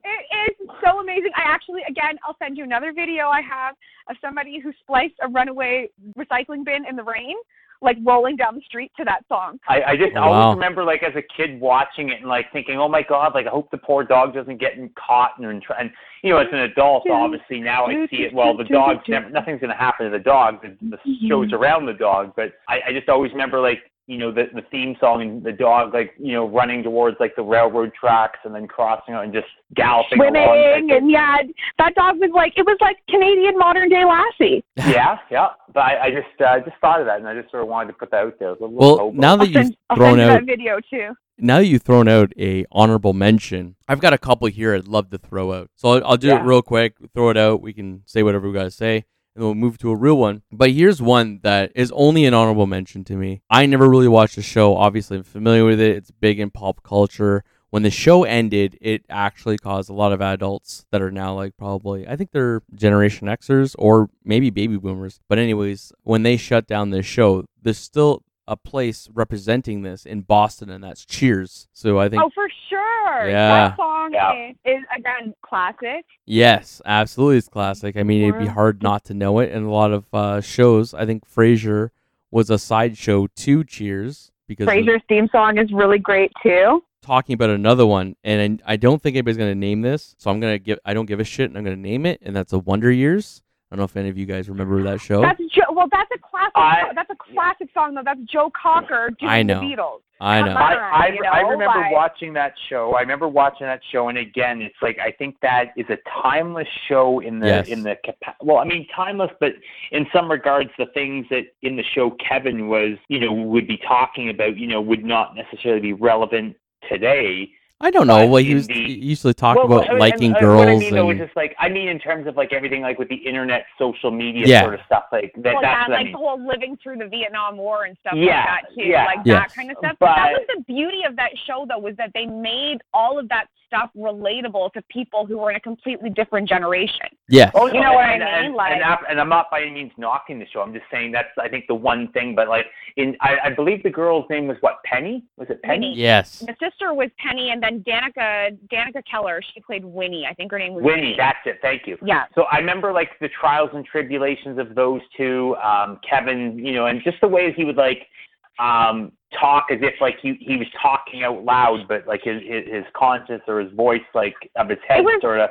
It is so amazing. I actually, again, I'll send you another video I have of somebody who spliced a runaway recycling bin in the rain, like rolling down the street to that song. I, I just Oh, always remember like as a kid watching it and like thinking, oh my god, like I hope the poor dog doesn't get caught and and, and you know as an adult obviously now I see it. Well, the dog's never nothing's gonna happen to the dog. The, the mm-hmm. show's around the dog, but I, I just always remember like you know the the theme song and the dog like you know running towards like the railroad tracks and then crossing out and just galloping along. Swimming and yeah, that dog was like it was like Canadian modern day Lassie. yeah, yeah. But I, I just uh, just thought of that and I just sort of wanted to put that out there. A little Well, hobo. now that you've I'll thrown out that video too. now that you've thrown out a honorable mention, I've got a couple here I'd love to throw out. So I'll, I'll do Yeah. it real quick, throw it out. We can say whatever we got to say, and we'll move to a real one. But here's one that is only an honorable mention to me. I never really watched the show. Obviously, I'm familiar with it. It's big in pop culture. When the show ended, it actually caused a lot of adults that are now like probably, I think they're Generation Xers or maybe baby boomers. But, anyways, when they shut down this show, there's still a place representing this in Boston, and that's Cheers. So I think Oh, for sure. Yeah. That song Yeah. is, is again classic. yes, absolutely, it's classic. I mean, it'd be hard not to know it. And a lot of uh, shows, I think Frasier was a sideshow to Cheers because of- Frasier's theme song is really great too. talking about another one, and I I don't think anybody's gonna name this, so I'm gonna give I don't give a shit, and I'm gonna name it, and that's a Wonder Years. I don't know if any of you guys remember that show. That's jo- well, that's a classic. I- that's a classic song though. That's Joe Cocker doing I know. the Beatles. I know. I, I, you I remember like- watching that show. I remember watching that show, and again, it's like I think that is a timeless show in the Yes. in the capa- well, I mean timeless, but in some regards, the things that in the show Kevin was, you know, would be talking about, you know, would not necessarily be relevant today. I don't know. Well, he in was the- he used to talk Well, about and- liking and, uh, girls What I mean though is just like I mean in terms of like everything like with the internet, social media Yeah. sort of stuff like that. well, that's yeah, what I like mean. the whole living through the Vietnam War and stuff Yeah, like that too, yeah. like Yes. that kind of stuff. But, that was the beauty of that show, though, was that they made all of that stuff relatable to people who were in a completely different generation. Yeah. Oh, You no, know what I and, mean? And, Like- and, af- and I'm not by any means knocking the show. I'm just saying that's I think the one thing. But like in, I, I believe the girl's name was what Penny? Was it Penny? Winnie. Yes. The sister was Penny, and then Danica Danica McKellar. She played Winnie. I think her name was Winnie. That's it. Thank you. Yeah. So I remember like the trials and tribulations of those two. Um, Kevin, you know, and just the way he would like um talk as if like he he was talking out loud, but like his his, his conscience or his voice like of his head was- sort of.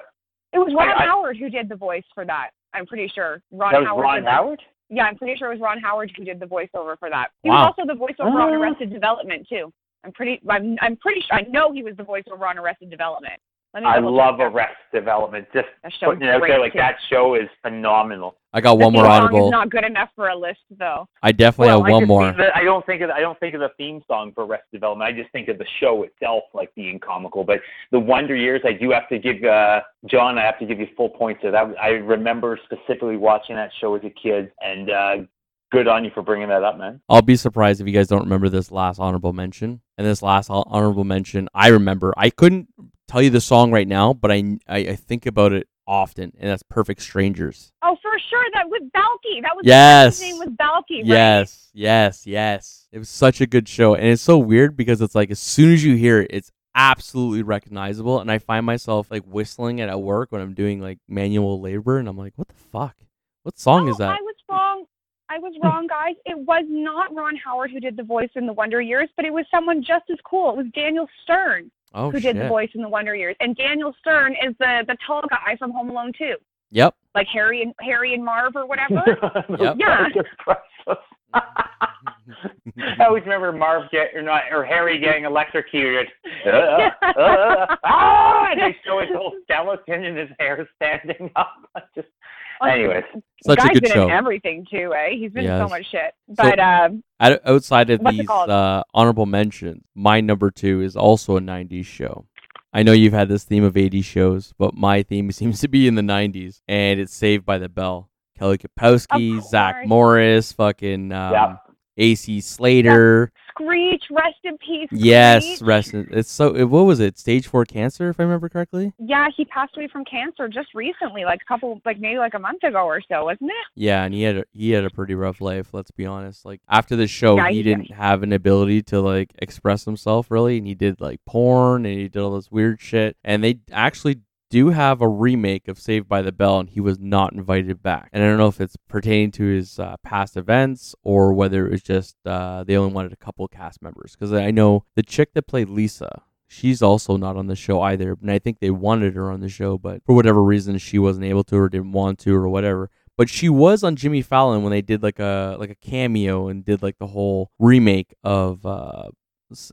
It was Ron I- I- Howard who did the voice for that. I'm pretty sure. Ron That was Howard. Ron did the- Howard. Yeah, I'm pretty sure it was Ron Howard who did the voiceover for that. He Wow. was also the voiceover on Oh. Arrested Development too. I'm pretty. I'm, I'm pretty sure. I know he was the voiceover on Arrested Development. Let me I love check that. Arrest Development. Just putting it out there like too. that show is phenomenal. I got The one more theme song honorable. is not good enough for a list though. I definitely Well, have I one more. think that- I don't think of the, I don't think of the theme song for Arrested Development. I just think of the show itself like being comical. But the Wonder Years, I do have to give uh, John. I have to give you full points there. That I remember specifically watching that show as a kid, and uh, good on you for bringing that up, man. I'll be surprised if you guys don't remember this last honorable mention. And this last hon- honorable mention, I remember. I couldn't tell you the song right now, but I, I, I think about it often, and that's Perfect Strangers. Oh, for sure. That was Balki. That was Yes. His name was Balki. Right? Yes, yes, yes. It was such a good show, and it's so weird because it's like as soon as you hear it, it's absolutely recognizable. And I find myself like whistling it at work when I'm doing like manual labor, and I'm like, "What the fuck? What song oh, is that?" I was wrong. I was wrong, guys. It was not Ron Howard who did the voice in the Wonder Years, but it was someone just as cool. It was Daniel Stern. oh who shit! did the voice in the Wonder Years. And Daniel Stern is the the tall guy from Home Alone 2, Yep. like Harry and Harry and Marv or whatever. Those Yeah. guys are priceless. I always remember Marv get or not or Harry getting electrocuted. Uh, uh, uh, ah! And they show his whole skeleton and his hair standing up. Just, anyways, Such a Guy's good been show. in everything too, eh? He's been in Yes. so much shit. But um, outside of these uh, honorable mentions, my number two is also a 90s show. I know you've had this theme of 80s shows, but my theme seems to be in the 90s, and it's Saved by the Bell. Kelly Kapowski, Zach. Morris, fucking um, Yeah. AC Slater. Screech, rest in peace. Yes, Screech. rest. in- It's so. it- What was it? Stage four cancer, if I remember correctly. Yeah, he passed away from cancer just recently, like a couple, like maybe like a month ago or so, wasn't it? Yeah, and he had a, he had a pretty rough life. Let's be honest. Like after the show, Yeah, he he didn't have an ability to like express himself really, and he did like porn and he did all this weird shit. And they actually do have a remake of Saved by the Bell, and he was not invited back. And I don't know if it's pertaining to his uh, past events or whether it was just uh, they only wanted a couple cast members. Because I know the chick that played Lisa. She's also not on the show either, and I think they wanted her on the show, but for whatever reason, she wasn't able to or didn't want to or whatever but she was on Jimmy Fallon when they did like a like a cameo and did like the whole remake of uh,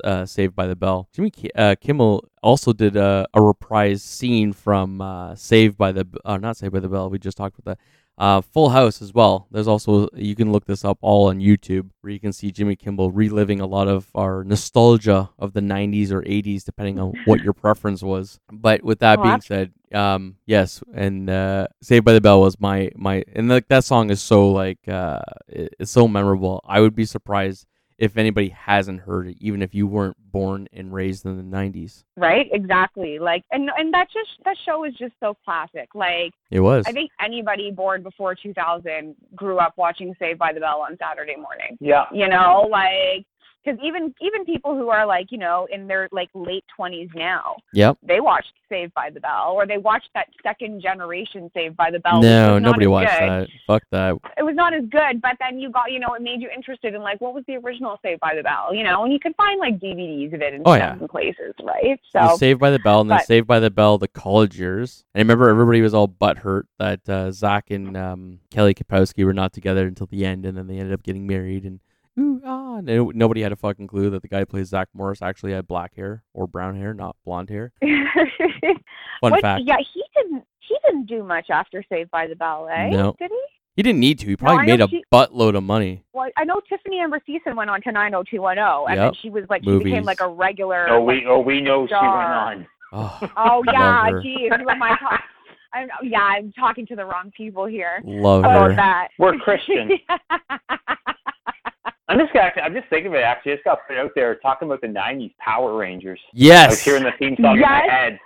uh Saved by the Bell. Jimmy Ki- uh, Kimmel also did a, a reprise scene from uh, Saved by the uh, not Saved by the Bell. We just talked about that. Uh, Full House as well. There's also you can look this up all on YouTube where you can see Jimmy Kimmel reliving a lot of our nostalgia of the 90s or 80s depending on what your preference was. But with that Oh, being said, um, yes, and uh, Saved by the Bell was my my and like that song is so like uh, it- it's so memorable. I would be surprised if anybody hasn't heard it, even if you weren't born and raised in the 90s. Right? Exactly. Like, and and that just that show is just so classic. Like, It was. I think anybody born before 2000 grew up watching Saved by the Bell on Saturday morning. yeah. You know, like because even even people who are like you know in their like late twenties now, Yep. they watched Saved by the Bell or they watched that second generation Saved by the Bell. no, nobody watched good. that. Fuck that. It was not as good, but then you got you know it made you interested in like what was the original Saved by the Bell, you know, and you could find like DVDs of it and Oh, yeah. in places, right? So, So Saved by the Bell, and then Saved by the Bell, the college years. And I remember everybody was all butthurt that uh, Zach and um, Kelly Kapowski were not together until the end, and then they ended up getting married. And ooh, ah, and it- nobody had a fucking clue that the guy who plays Zach Morris actually had black hair or brown hair, not blonde hair. Fun What- fact. Yeah, he didn't. He didn't do much after Saved by the Bell, eh? No. Did he? He didn't need to. He probably know made a she- buttload of money. Well, I know Tiffani Amber Thiessen went on to 90210, and Yep. then she was like, she became like a regular. Oh, like, we oh we know she went on. Oh, oh yeah, Love her. geez, who am I talking? I'm, yeah, I'm talking to the wrong people here love about her. that. We're Christian. I'm just gonna, I'm just thinking of it. Actually, I just got put out there talking about the '90s Power Rangers. I was Yes. hearing the theme song in my head.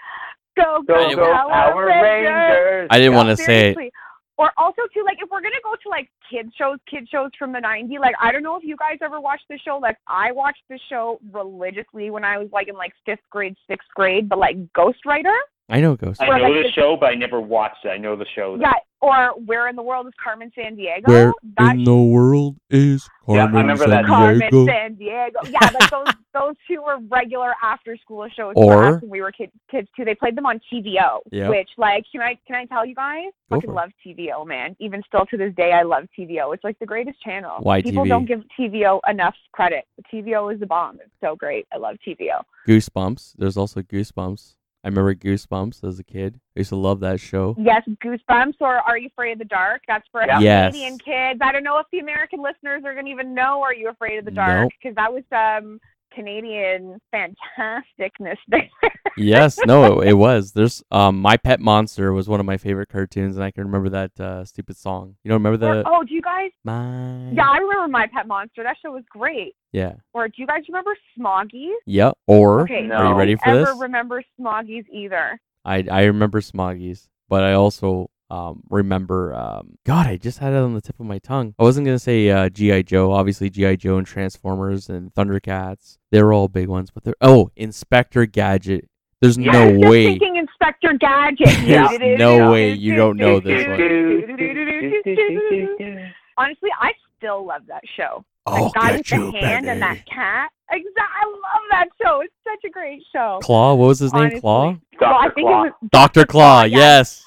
go Go go go Power Rangers! I didn't Yeah. want to say it. Or also too, like if we're gonna go to like kids shows, kid shows from the '90s, like I don't know if you guys ever watched the show. Like I watched the show religiously when I was like in like fifth grade, sixth grade. But like Ghostwriter, I know Ghost. I know like, the the- show, but I never watched it. I know the show. though. yeah, or Where in the World is Carmen Sandiego? Where that in the world is Yeah, I Carmen remember that. Carmen Sandiego? San Diego. Yeah, like those those two were regular after school shows Or- for us when we were kid, kids too. They played them on TVO. Yep. Which like can I can I tell you guys? Go fucking love TVO, man. Even still to this day I love TVO. It's like the greatest channel. Why People TV? don't give TVO enough credit. TVO is the bomb. It's so great. I love TVO. Goosebumps. There's also Goosebumps. I remember Goosebumps as a kid. I used to love that show. Yes, Goosebumps or Are You Afraid of the Dark? That's for Yeah. Yes. Canadian kids. I don't know if the American listeners are going to even know Are You Afraid of the Dark Nope. because that was um Canadian fantasticness there. yes, no, it, it was. There's um, My Pet Monster was one of my favorite cartoons, and I can remember that uh, stupid song. You don't remember Or- the oh, do you guys? My? Yeah, I remember My Pet Monster. That show was great. Yeah. Or do you guys remember Smoggies? Yep. Or Okay, No. are you ready don't for ever this? remember Smoggies either. I I remember Smoggies, but I also um remember um God, I just had it on the tip of my tongue. I wasn't gonna say uh G.I. Joe, obviously G.I. Joe and Transformers and Thundercats. They're all big ones, but they're oh, Inspector Gadget. There's Yeah. no just way. thinking Inspector Gadget. There's no way you don't know this one. Honestly, I still love that show. Oh, that guy with get the you, hand and that cat. Exactly. I love that show. It's such a great show. Claw, what was his name? Honestly. Claw? I Dr. think Claw. it was Dr. Claw, yes.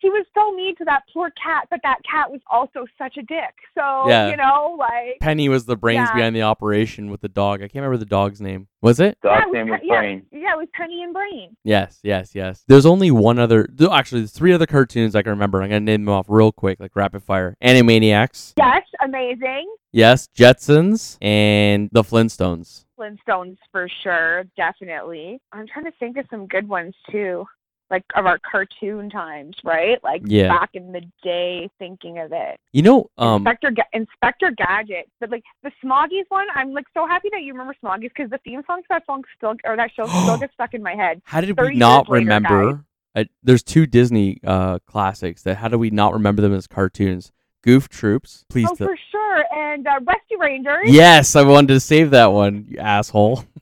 I just he was so mean to that poor cat, but that cat was also such a dick. So Yeah. you know, like Penny was the brains Yeah. behind the operation with the dog. I can't remember the dog's name. Was it? Dog's yeah, it was name was yeah, Brain. Yeah, it was Penny and Brain. Yes, yes, yes. There's only one other. Actually, there's three other cartoons I can remember. I'm gonna name them off real quick, like rapid fire. Animaniacs. Yes, amazing. Yes, Jetsons and the Flintstones. Flintstones for sure, definitely. I'm trying to think of some good ones too, like of our cartoon times, right? Like Yeah. back in the day, thinking of it. You know, um, Inspector Ga- Inspector Gadget, but like the Smoggies one, I'm like so happy that you remember Smoggies because the theme song to that song still or that show still gets stuck in my head. how did we not later, remember? Uh, there's two Disney uh, classics that how do we not remember them as cartoons? Goof Troops, please. oh, th- for sure, and uh, Rescue Rangers. yes, I wanted to save that one, you asshole.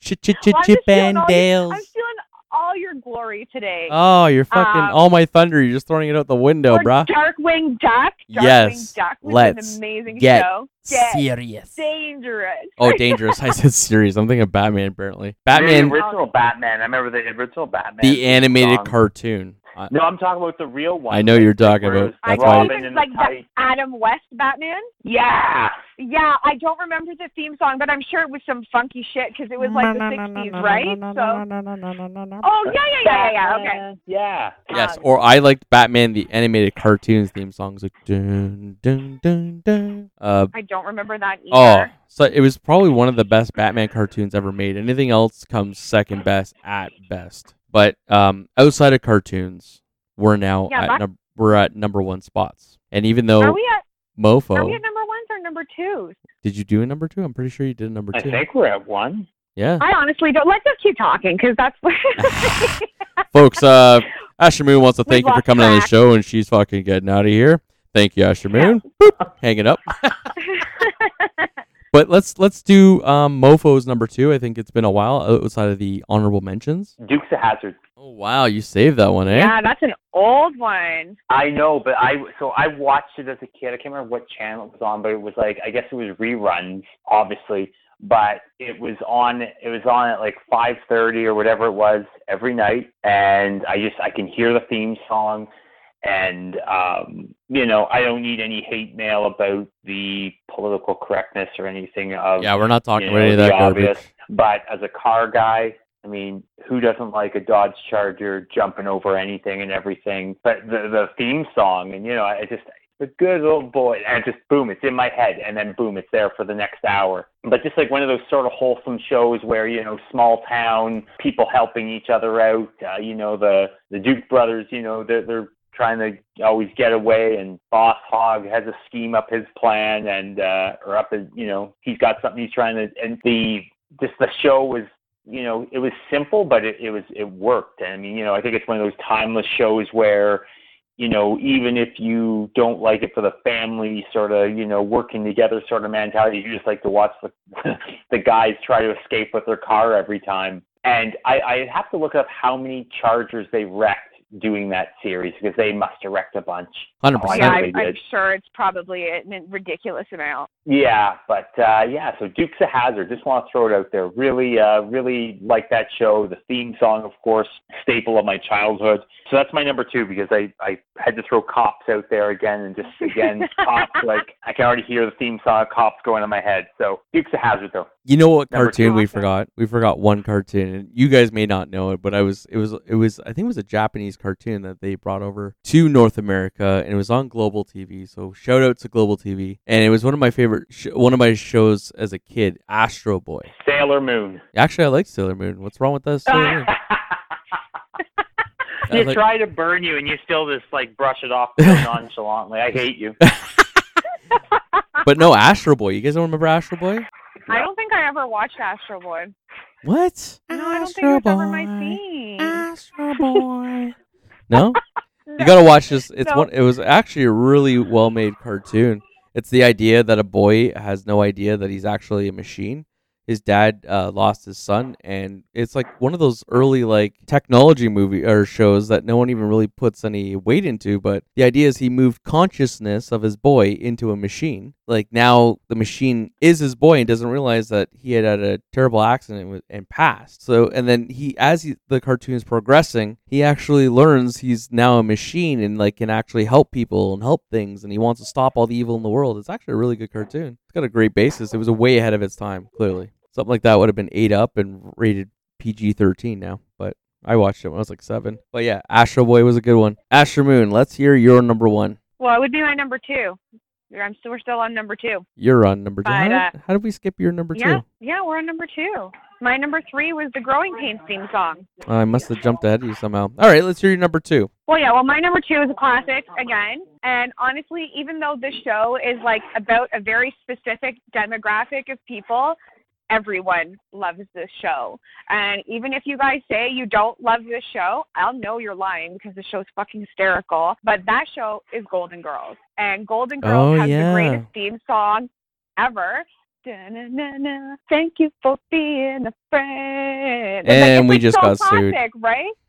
Chip, chip, chip, Well, chip and Dales. I'm feeling all your glory today. Oh, you're fucking Um, all my thunder. You're just throwing it out the window, or bruh. Darkwing Duck. Darkwing Yes, Duck was let's an amazing get show. Get Serious. dangerous. Oh, dangerous. I said serious. I'm thinking of Batman, apparently. The Batman, original Batman. I remember the original Batman. the animated song. cartoon. Uh, No, I'm talking about the real one. I know you're talking about- it I that's don't why- Robin even like the the Adam West Batman. Yeah. Yeah, I don't remember the theme song, but I'm sure it was some funky shit because it was like the '60s, right? So. Oh yeah, yeah, yeah, yeah, yeah. Okay. Yeah. yes, or I liked Batman, the animated cartoons theme songs. Like, dun, dun, dun, dun. Uh, I don't remember that either. oh, so it was probably one of the best Batman cartoons ever made. Anything else comes second best at best. But um, outside of cartoons, we're now Yeah, at num- we're at number one spots. And even though Are though we at Mofo, are we at number ones or number twos? did you do a number two? I'm pretty sure you did a number I two. think we're at one. Yeah. I honestly don't. Let's just keep talking because that's. Folks, uh, Asher Moon wants to We've thank you for lost coming on the show, and she's fucking getting out of here. Thank you, Asher Moon. Boop, hang it up. But let's let's do um, Mofo's number two. I think it's been a while outside of the honorable mentions. Dukes of Hazzard. Oh wow, you saved that one, eh? yeah, that's an old one. I know, but I so I watched it as a kid. I can't remember what channel it was on, but it was like I guess it was reruns, obviously. But it was on. It was on at like five thirty or whatever it was every night, and I just I can hear the theme song, and um, you know I don't need any hate mail about the political correctness or anything of Yeah, we're not talking you about any of that garbage. obvious. But as a car guy, I mean, who doesn't like a Dodge Charger jumping over anything and everything? But the the theme song, and you know, I just the good old boy, and just boom, it's in my head, and then boom, it's there for the next hour. But just like one of those sort of wholesome shows where you know, small town people helping each other out. Uh, you know, the the Duke brothers, you know, they're they're trying to always get away and boss hog has a scheme up his plan and uh or up his you know he's got something he's trying to and the just the show was you know it was simple but it, it was it worked. And i mean you know i think it's one of those timeless shows where you know even if you don't like it for the family sort of you know working together sort of mentality you just like to watch the the guys try to escape with their car every time. And i i have to look up how many chargers they wrecked doing that series because they must direct a bunch Hundred Oh, I yeah, know percent. they I, I'm sure it's probably a ridiculous amount. Yeah, but uh, yeah, so Dukes of Hazzard. Just want to throw it out there. Really, uh, really like that show. The theme song, of course, staple of my childhood. So that's my number two because I I had to throw Cops out there again and just again Cops. Like I can already hear the theme song of Cops going in my head. So Dukes of Hazzard though. You know what cartoon we forgot? We forgot one cartoon, and you guys may not know it, but I was it was it was I think it was a Japanese cartoon that they brought over to North America, and it was on Global TV. So shout out to Global TV, and it was one of my favorite sh- one of my shows as a kid, Astro Boy. Sailor Moon. Actually, I like Sailor Moon. What's wrong with that? Sailor Moon? You like- try to burn you and you still just like brush it off nonchalantly. I hate you. but no, Astro Boy. You guys don't remember Astro Boy? I don't think I ever watched Astro Boy. What? No, I don't think it was ever my thing. Astro Boy. no, you gotta watch this. It's No. one. It was actually a really well made cartoon. It's the idea that a boy has no idea that he's actually a machine. His dad uh, lost his son, and it's like one of those early like technology movie or shows that no one even really puts any weight into. But the idea is he moved consciousness of his boy into a machine. Like now, the machine is his boy and doesn't realize that he had had a terrible accident and, passed. So, and then he, as he, the cartoon is progressing, he actually learns he's now a machine and like can actually help people and help things, and he wants to stop all the evil in the world. It's actually a really good cartoon. It's got a great basis. It was way ahead of its time. Clearly, something like that would have been eight up and rated PG thirteen now, but. I watched it when I was like seven. But yeah, Astro Boy was a good one. Astro Moon, let's hear your number one. Well, it would be my number two. I'm still, we're still on number two. You're on number two. But, How, uh, did, how did we skip your number Yeah, two? yeah, we're on number two. My number three was the Growing Pains theme song. I must have jumped ahead of you somehow. All right, let's hear your number two. Well, yeah, well, my number two is a classic again. And honestly, even though this show is like about a very specific demographic of people, everyone loves this show. And even if you guys say you don't love this show, I'll know you're lying because the show's fucking hysterical. But that show is Golden Girls. And Golden Girls Oh, has yeah. the greatest theme song ever. Da-na-na-na, Thank you for being a friend. It's And it's we just so got sued. classic, right?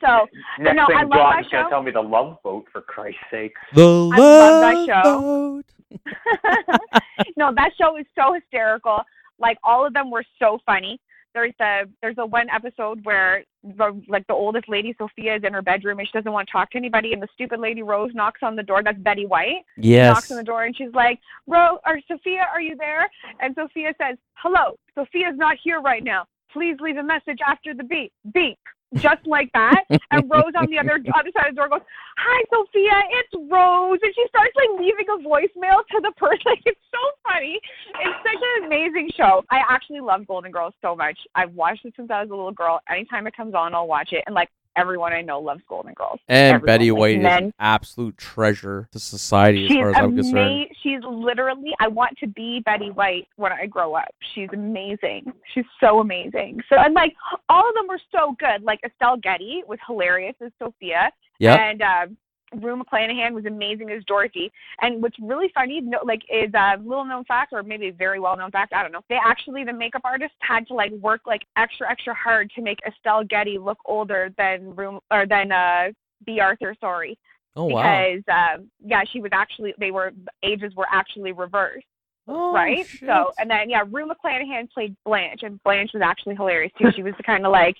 so Next No, I thing, love John's that gonna show. tell me the love boat for Christ's sake. The I love that show. Boat. no, that show is so hysterical. Like all of them were so funny. There's a there's a one episode where the, like the oldest lady Sophia is in her bedroom and she doesn't want to talk to anybody and the stupid lady Rose knocks on the door. That's Betty White. Yes. Knocks on the door and she's like, "Rose or Sophia, are you there?" And Sophia says, "Hello, Sophia's not here right now. Please leave a message after the beep. Beep." Just like that. and Rose on the other other side of the door goes, "Hi, Sophia, it's Rose," and she starts like leaving a voicemail to the person. Like, it's so funny. It's such an amazing show. I actually love Golden Girls so much. I've watched it since I was a little girl. Anytime it comes on, I'll watch it. And like everyone I know loves Golden Girls. And Everyone, Betty like, White is an absolute treasure to society as far as I'm concerned. amazing. She's literally. I want to be Betty White when I grow up. She's amazing. She's so amazing. So and like all of them were so good. Like Estelle Getty was hilarious as Sophia. Yep. And um, Rue McClanahan was amazing as Dorothy. And what's really funny, no, like, is a little known fact, or maybe a very well known fact. I don't know. They actually, the makeup artist had to like work like extra, extra hard to make Estelle Getty look older than Rue or than uh Bea Arthur. Sorry, Oh wow. because um, yeah, she was actually they were ages were actually reversed Oh, right? shit. So, and then yeah, Rue McClanahan played Blanche, and Blanche was actually hilarious too. She was the kind of like,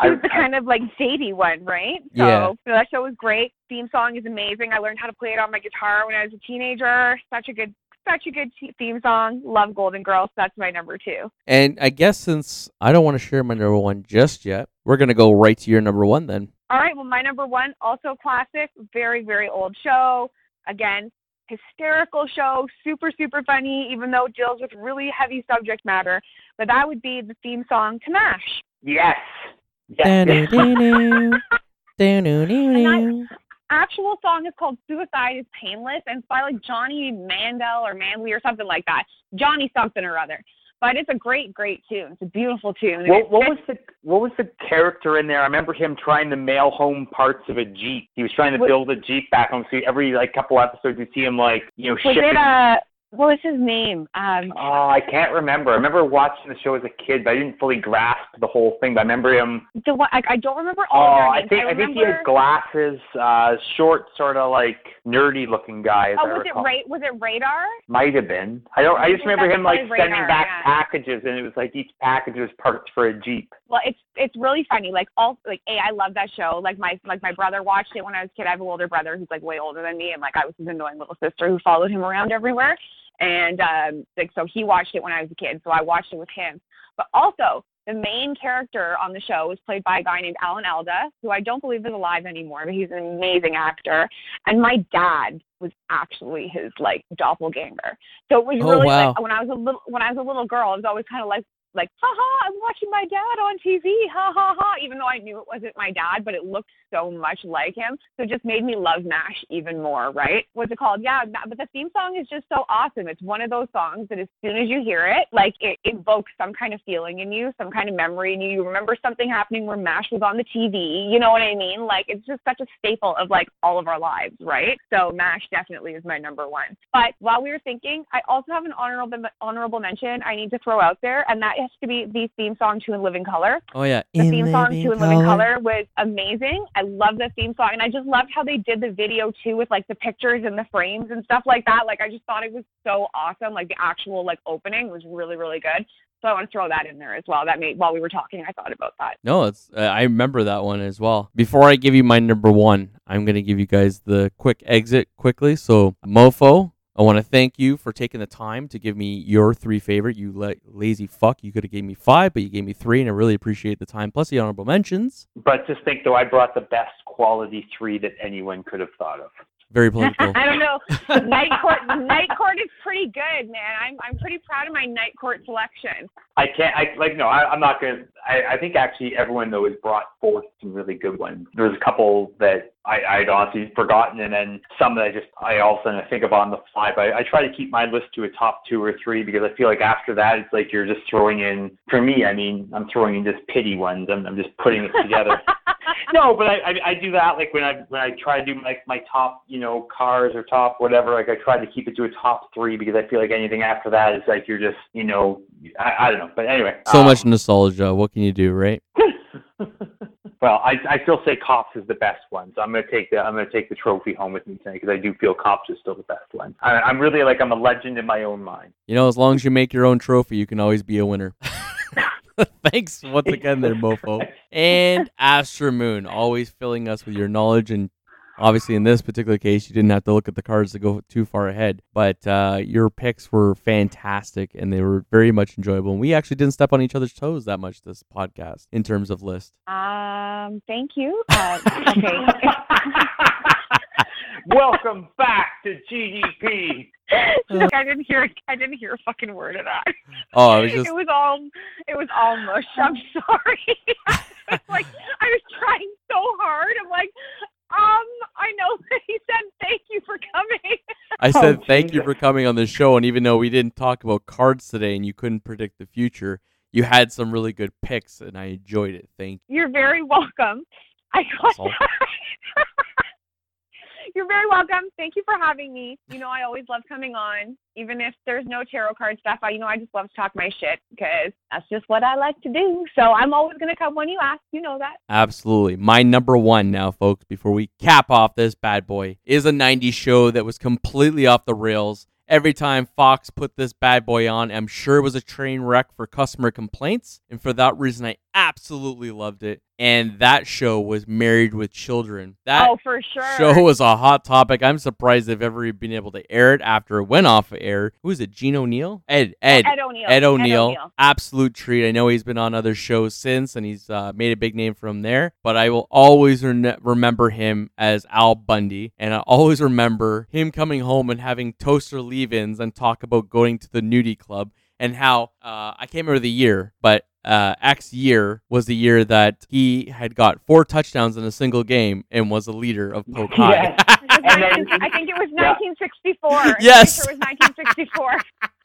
she was the kind of like shady one, right? So, Yeah. so that show was great. Theme song is amazing. I learned how to play it on my guitar when I was a teenager. Such a good, such a good theme song. Love Golden Girls. That's my number two. And I guess since I don't want to share my number one just yet, we're gonna go right to your number one then. All right. Well, my number one, also classic, very, very old show. Again, hysterical show, super, super funny, even though it deals with really heavy subject matter. But that would be the theme song to MASH. Yes. Yes. Actual song is called Suicide is Painless, and it's by like Johnny Mandel or Manley or something like that. Johnny something or other. But it's a great, great tune. It's a beautiful tune. What, what was the what was the character in there? I remember him trying to mail home parts of a jeep. He was trying to build a jeep back home. So every like couple episodes, you see him like you know was shipping. it uh what was his name? Um Oh, I can't remember. I remember watching the show as a kid, but I didn't fully grasp the whole thing. But I remember him. the one I, I don't remember Oh, all their I think I I think he had glasses, uh, short, sort of like nerdy looking guy. Oh, was it. Ra- was it Radar? Might have been. I don't. I just remember him like probably sending back yeah. packages, and it was like each package was parts for a jeep. Well, it's it's really funny. Like all like a I love that show. Like my like my brother watched it when I was a kid. I have an older brother who's like way older than me, and like I was his annoying little sister who followed him around everywhere. And um like so he watched it when I was a kid, so I watched it with him. But also the main character on the show was played by a guy named Alan Alda, who I don't believe is alive anymore, but he's an amazing actor. And my dad was actually his like doppelganger. So it was Oh, really wow. like when I was a little when I was a little girl, I was always kind of like like, ha ha, I'm watching my dad on TV, ha ha ha, even though I knew it wasn't my dad, but it looked so much like him. So it just made me love MASH even more, right? What's it called? Yeah, but the theme song is just so awesome. It's one of those songs that as soon as you hear it, like it evokes some kind of feeling in you, some kind of memory in you. You remember something happening where MASH was on the TV, you know what I mean? Like it's just such a staple of like all of our lives, right? So MASH definitely is my number one. But while we were thinking, I also have an honorable honorable mention I need to throw out there, and that has to be the theme song to In Living Color. Oh yeah. The theme song to In Living Color was amazing. I love the theme song, and I just loved how they did the video too, with like the pictures and the frames and stuff like that. Like I just thought it was so awesome. Like the actual like opening was really really good. So I want to throw that in there as well. That made while we were talking, I thought about that. No, it's uh, I remember that one as well. Before I give you my number one, I'm gonna give you guys the quick exit quickly. So, Mofo, I want to thank you for taking the time to give me your three favorite. You la- lazy fuck. You could have gave me five, but you gave me three, and I really appreciate the time. Plus the honorable mentions. But just think though, I brought the best quality three that anyone could have thought of. Very political. I don't know. Night Court, Night Court is pretty good, man. I'm I'm pretty proud of my Night Court selection. I can't. I like no. I, I'm not gonna. I, I think actually everyone though has brought forth some really good ones. There's a couple that I, I'd honestly forgotten, and then some that I just I all of a sudden I think of on the fly. But I, I try to keep my list to a top two or three because I feel like after that it's like you're just throwing in. For me, I mean, I'm throwing in just pity ones. I'm, I'm just putting it together. no, but I, I I do that like when I when I try to do my my top you know cars or top whatever. Like I try to keep it to a top three because I feel like anything after that is like you're just you know I, I don't know. But anyway, so um, much nostalgia. What can you do, right? well, I I still say Cops is the best one, so I'm gonna take the I'm gonna take the trophy home with me tonight because I do feel Cops is still the best one. I, I'm really like I'm a legend in my own mind. You know, as long as you make your own trophy, you can always be a winner. Thanks once again, there, Mofo. And Astra Moon, always filling us with your knowledge. And obviously, in this particular case, you didn't have to look at the cards to go too far ahead. But uh, your picks were fantastic and they were very much enjoyable. And we actually didn't step on each other's toes that much this podcast in terms of list. Um, thank you. Uh, okay. Welcome back to GDP. Look, I didn't hear. I didn't hear a fucking word of that. Oh, I was just. It was all. It was all mush. I'm sorry. Like I was trying so hard. I'm like, um, I know that he said thank you for coming. I said Oh, thank you for coming on the show, and even though we didn't talk about cards today and you couldn't predict the future, you had some really good picks, and I enjoyed it. Thank you. You're very welcome. I got. You're very welcome. Thank you for having me. You know, I always love coming on, even if there's no tarot card stuff. I, you know, I just love to talk my shit because that's just what I like to do. So I'm always gonna come when you ask. You know that. Absolutely. My number one now, folks, before we cap off this bad boy, is a 90s show that was completely off the rails. Every time Fox put this bad boy on, I'm sure it was a train wreck for customer complaints. And for that reason, I absolutely loved it. And that show was Married with Children. That oh, for sure. show was a hot topic. I'm surprised they've ever been able to air it after it went off air. Who is it? Gene O'Neill? Ed. Ed. Ed O'Neill. Ed O'Neill, absolute treat. I know he's been on other shows since, and he's uh, made a big name from there. But I will always rene- remember him as Al Bundy, and I always remember him coming home and having toaster leave-ins and talk about going to the nudie club and how uh, I can't remember the year, but uh, X year was the year that he had got four touchdowns in a single game and was a leader of Polk High. It was And then- 19 I think it was Yeah. 1964. I'm Yes. sure it was 1964.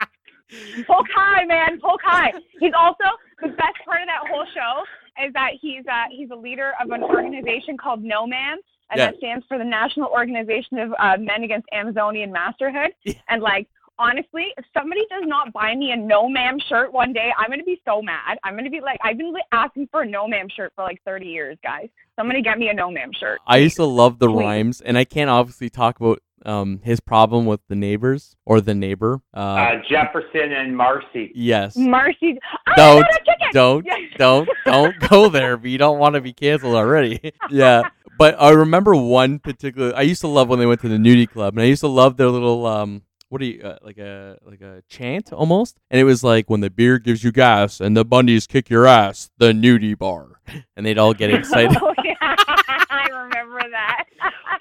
Polk High, man, Polk High. He's also the best part of that whole show is that he's uh, he's a leader of an organization called No Ma'am, and Yeah. that stands for the National Organization of uh, Men Against Amazonian Masterhood. Yeah. And like honestly, if somebody does not buy me a No Ma'am shirt one day, I'm gonna be so mad. I'm gonna be like, I've been asking for a No Ma'am shirt for like 30 years, guys. Somebody get me a No Ma'am shirt. I used to love the Please. rhymes, and I can't obviously talk about um, his problem with the neighbors or the neighbor. Uh, Uh, Jefferson and Marcy. yes. Marcy, I Don't, got a ticket. don't, Yeah. don't, don't go there. But you don't want to be canceled already. yeah. But I remember one particular. I used to love when they went to the nudie club, and I used to love their little um. What do you uh, like a like a chant almost? And it was like when the beer gives you gas and the bundies kick your ass, the nudie bar, and they'd all get excited. oh, yeah. I remember that.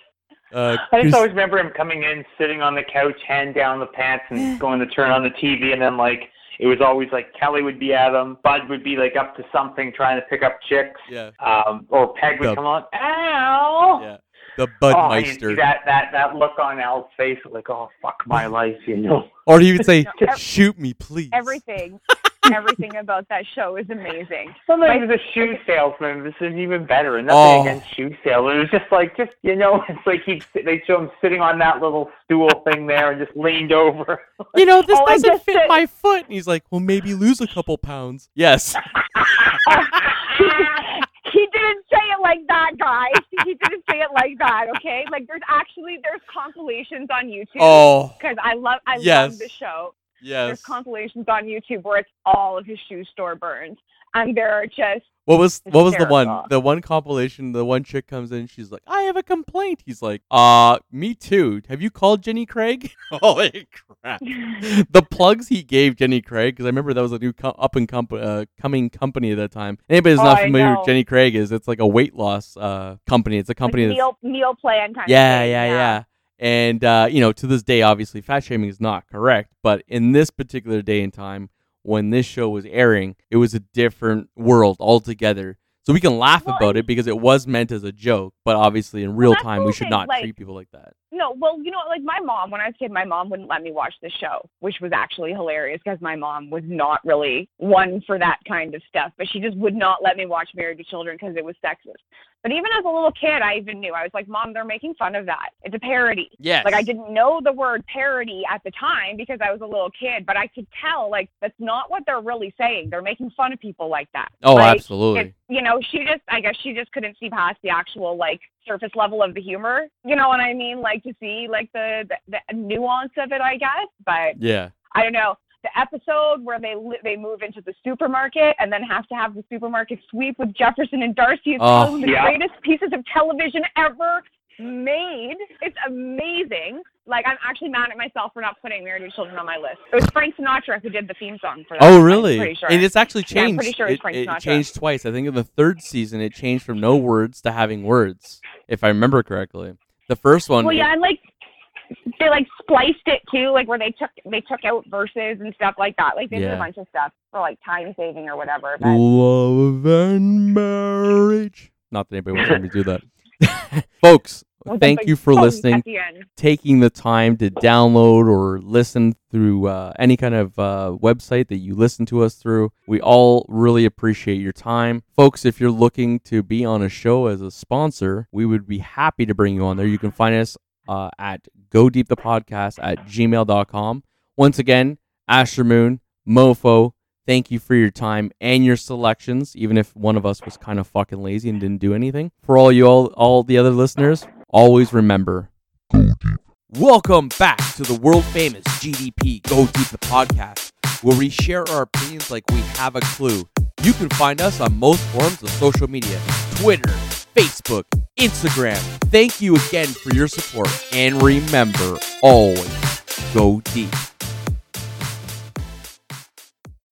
Uh, I just always remember him coming in, sitting on the couch, hand down the pants, and going to turn on the TV, and then like it was always like Kelly would be at him, Bud would be like up to something, trying to pick up chicks, yeah, um, or Peg would The- come on, ow. yeah. The Oh, and Budmeister. that that that look on Al's face, like, oh fuck my life, you know. Or he would say, No, "Shoot me, please." everything, everything about that show is amazing. Sometimes he was a shoe salesman. This is even better. And Oh. nothing against shoe salesmen. It was just like, just you know, it's like he they show him sitting on that little stool thing there and just leaned over. You know, this Oh, doesn't fit said- my foot. And he's like, "Well, maybe lose a couple pounds." Yes. he didn't say it like that, guys. He didn't say it like that. Okay, like there's actually there's compilations on YouTube. Oh, because I love I Yes. love the show. Yes. There's compilations on YouTube where it's all of his shoe store burns, and they're just What was what was the one? The one compilation. The one chick comes in. She's like, "I have a complaint." He's like, "Uh, me too. Have you called Jenny Craig?" Holy crap! the plugs he gave Jenny Craig because I remember that was a new co- up and com- uh, coming company at that time. Anybody who's Oh, not familiar with Jenny Craig is it's like a weight loss uh company. It's a company like that's meal meal plan kind yeah, of thing. yeah, yeah. And uh, you know, to this day, obviously, fat shaming is not correct. But in this particular day and time, when this show was airing, it was a different world altogether. So we can laugh Well, about it because it was meant as a joke, but obviously in real that's time, we should thing, not like- treat people like that. No, well, you know, like my mom, when I was a kid, my mom wouldn't let me watch the show, which was actually hilarious because my mom was not really one for that kind of stuff. But she just would not let me watch Married to Children because it was sexist. But even as a little kid, I even knew. I was like, Mom, they're making fun of that. It's a parody. Yes. Like I didn't know the word parody at the time because I was a little kid, but I could tell like that's not what they're really saying. They're making fun of people like that. Oh, Like, absolutely. it, you know, she just, I guess she just couldn't see past the actual like surface level of the humor. You know what I mean? Like to see like the the, the nuance of it, I guess. But yeah. I don't know. The episode where they li- they move into the supermarket and then have to have the supermarket sweep with Jefferson and Darcy is Oh. one of the Yeah. greatest pieces of television ever made. It's amazing. Like I'm actually mad at myself for not putting Married with Children on my list. It was Frank Sinatra who did the theme song for that. Oh, I'm really? pretty sure. And it's actually Yeah, I'm changed. pretty sure it's it, Frank it Sinatra. changed twice. I think in the third season, it changed from no words to having words, if I remember correctly. The first one, Well, it- yeah, and like they like spliced it too, like where they took they took out verses and stuff like that. Like they did a bunch of stuff for like time saving or whatever. But Love and marriage. Not that anybody wants me to do that. Folks, with thank you for listening, the taking the time to download or listen through uh, any kind of uh, website that you listen to us through. We all really appreciate your time. Folks, if you're looking to be on a show as a sponsor, we would be happy to bring you on there. You can find us uh, at go deep the podcast at gmail.com. Once again, Asher Moon, Mofo, thank you for your time and your selections, even if one of us was kind of fucking lazy and didn't do anything. For all you all, all the other listeners, always remember Welcome back to the world famous GDP Go Deep the podcast, where we share our opinions like we have a clue. You can find us on most forms of social media Twitter, Facebook, Instagram. Thank you again for your support, and remember always go deep.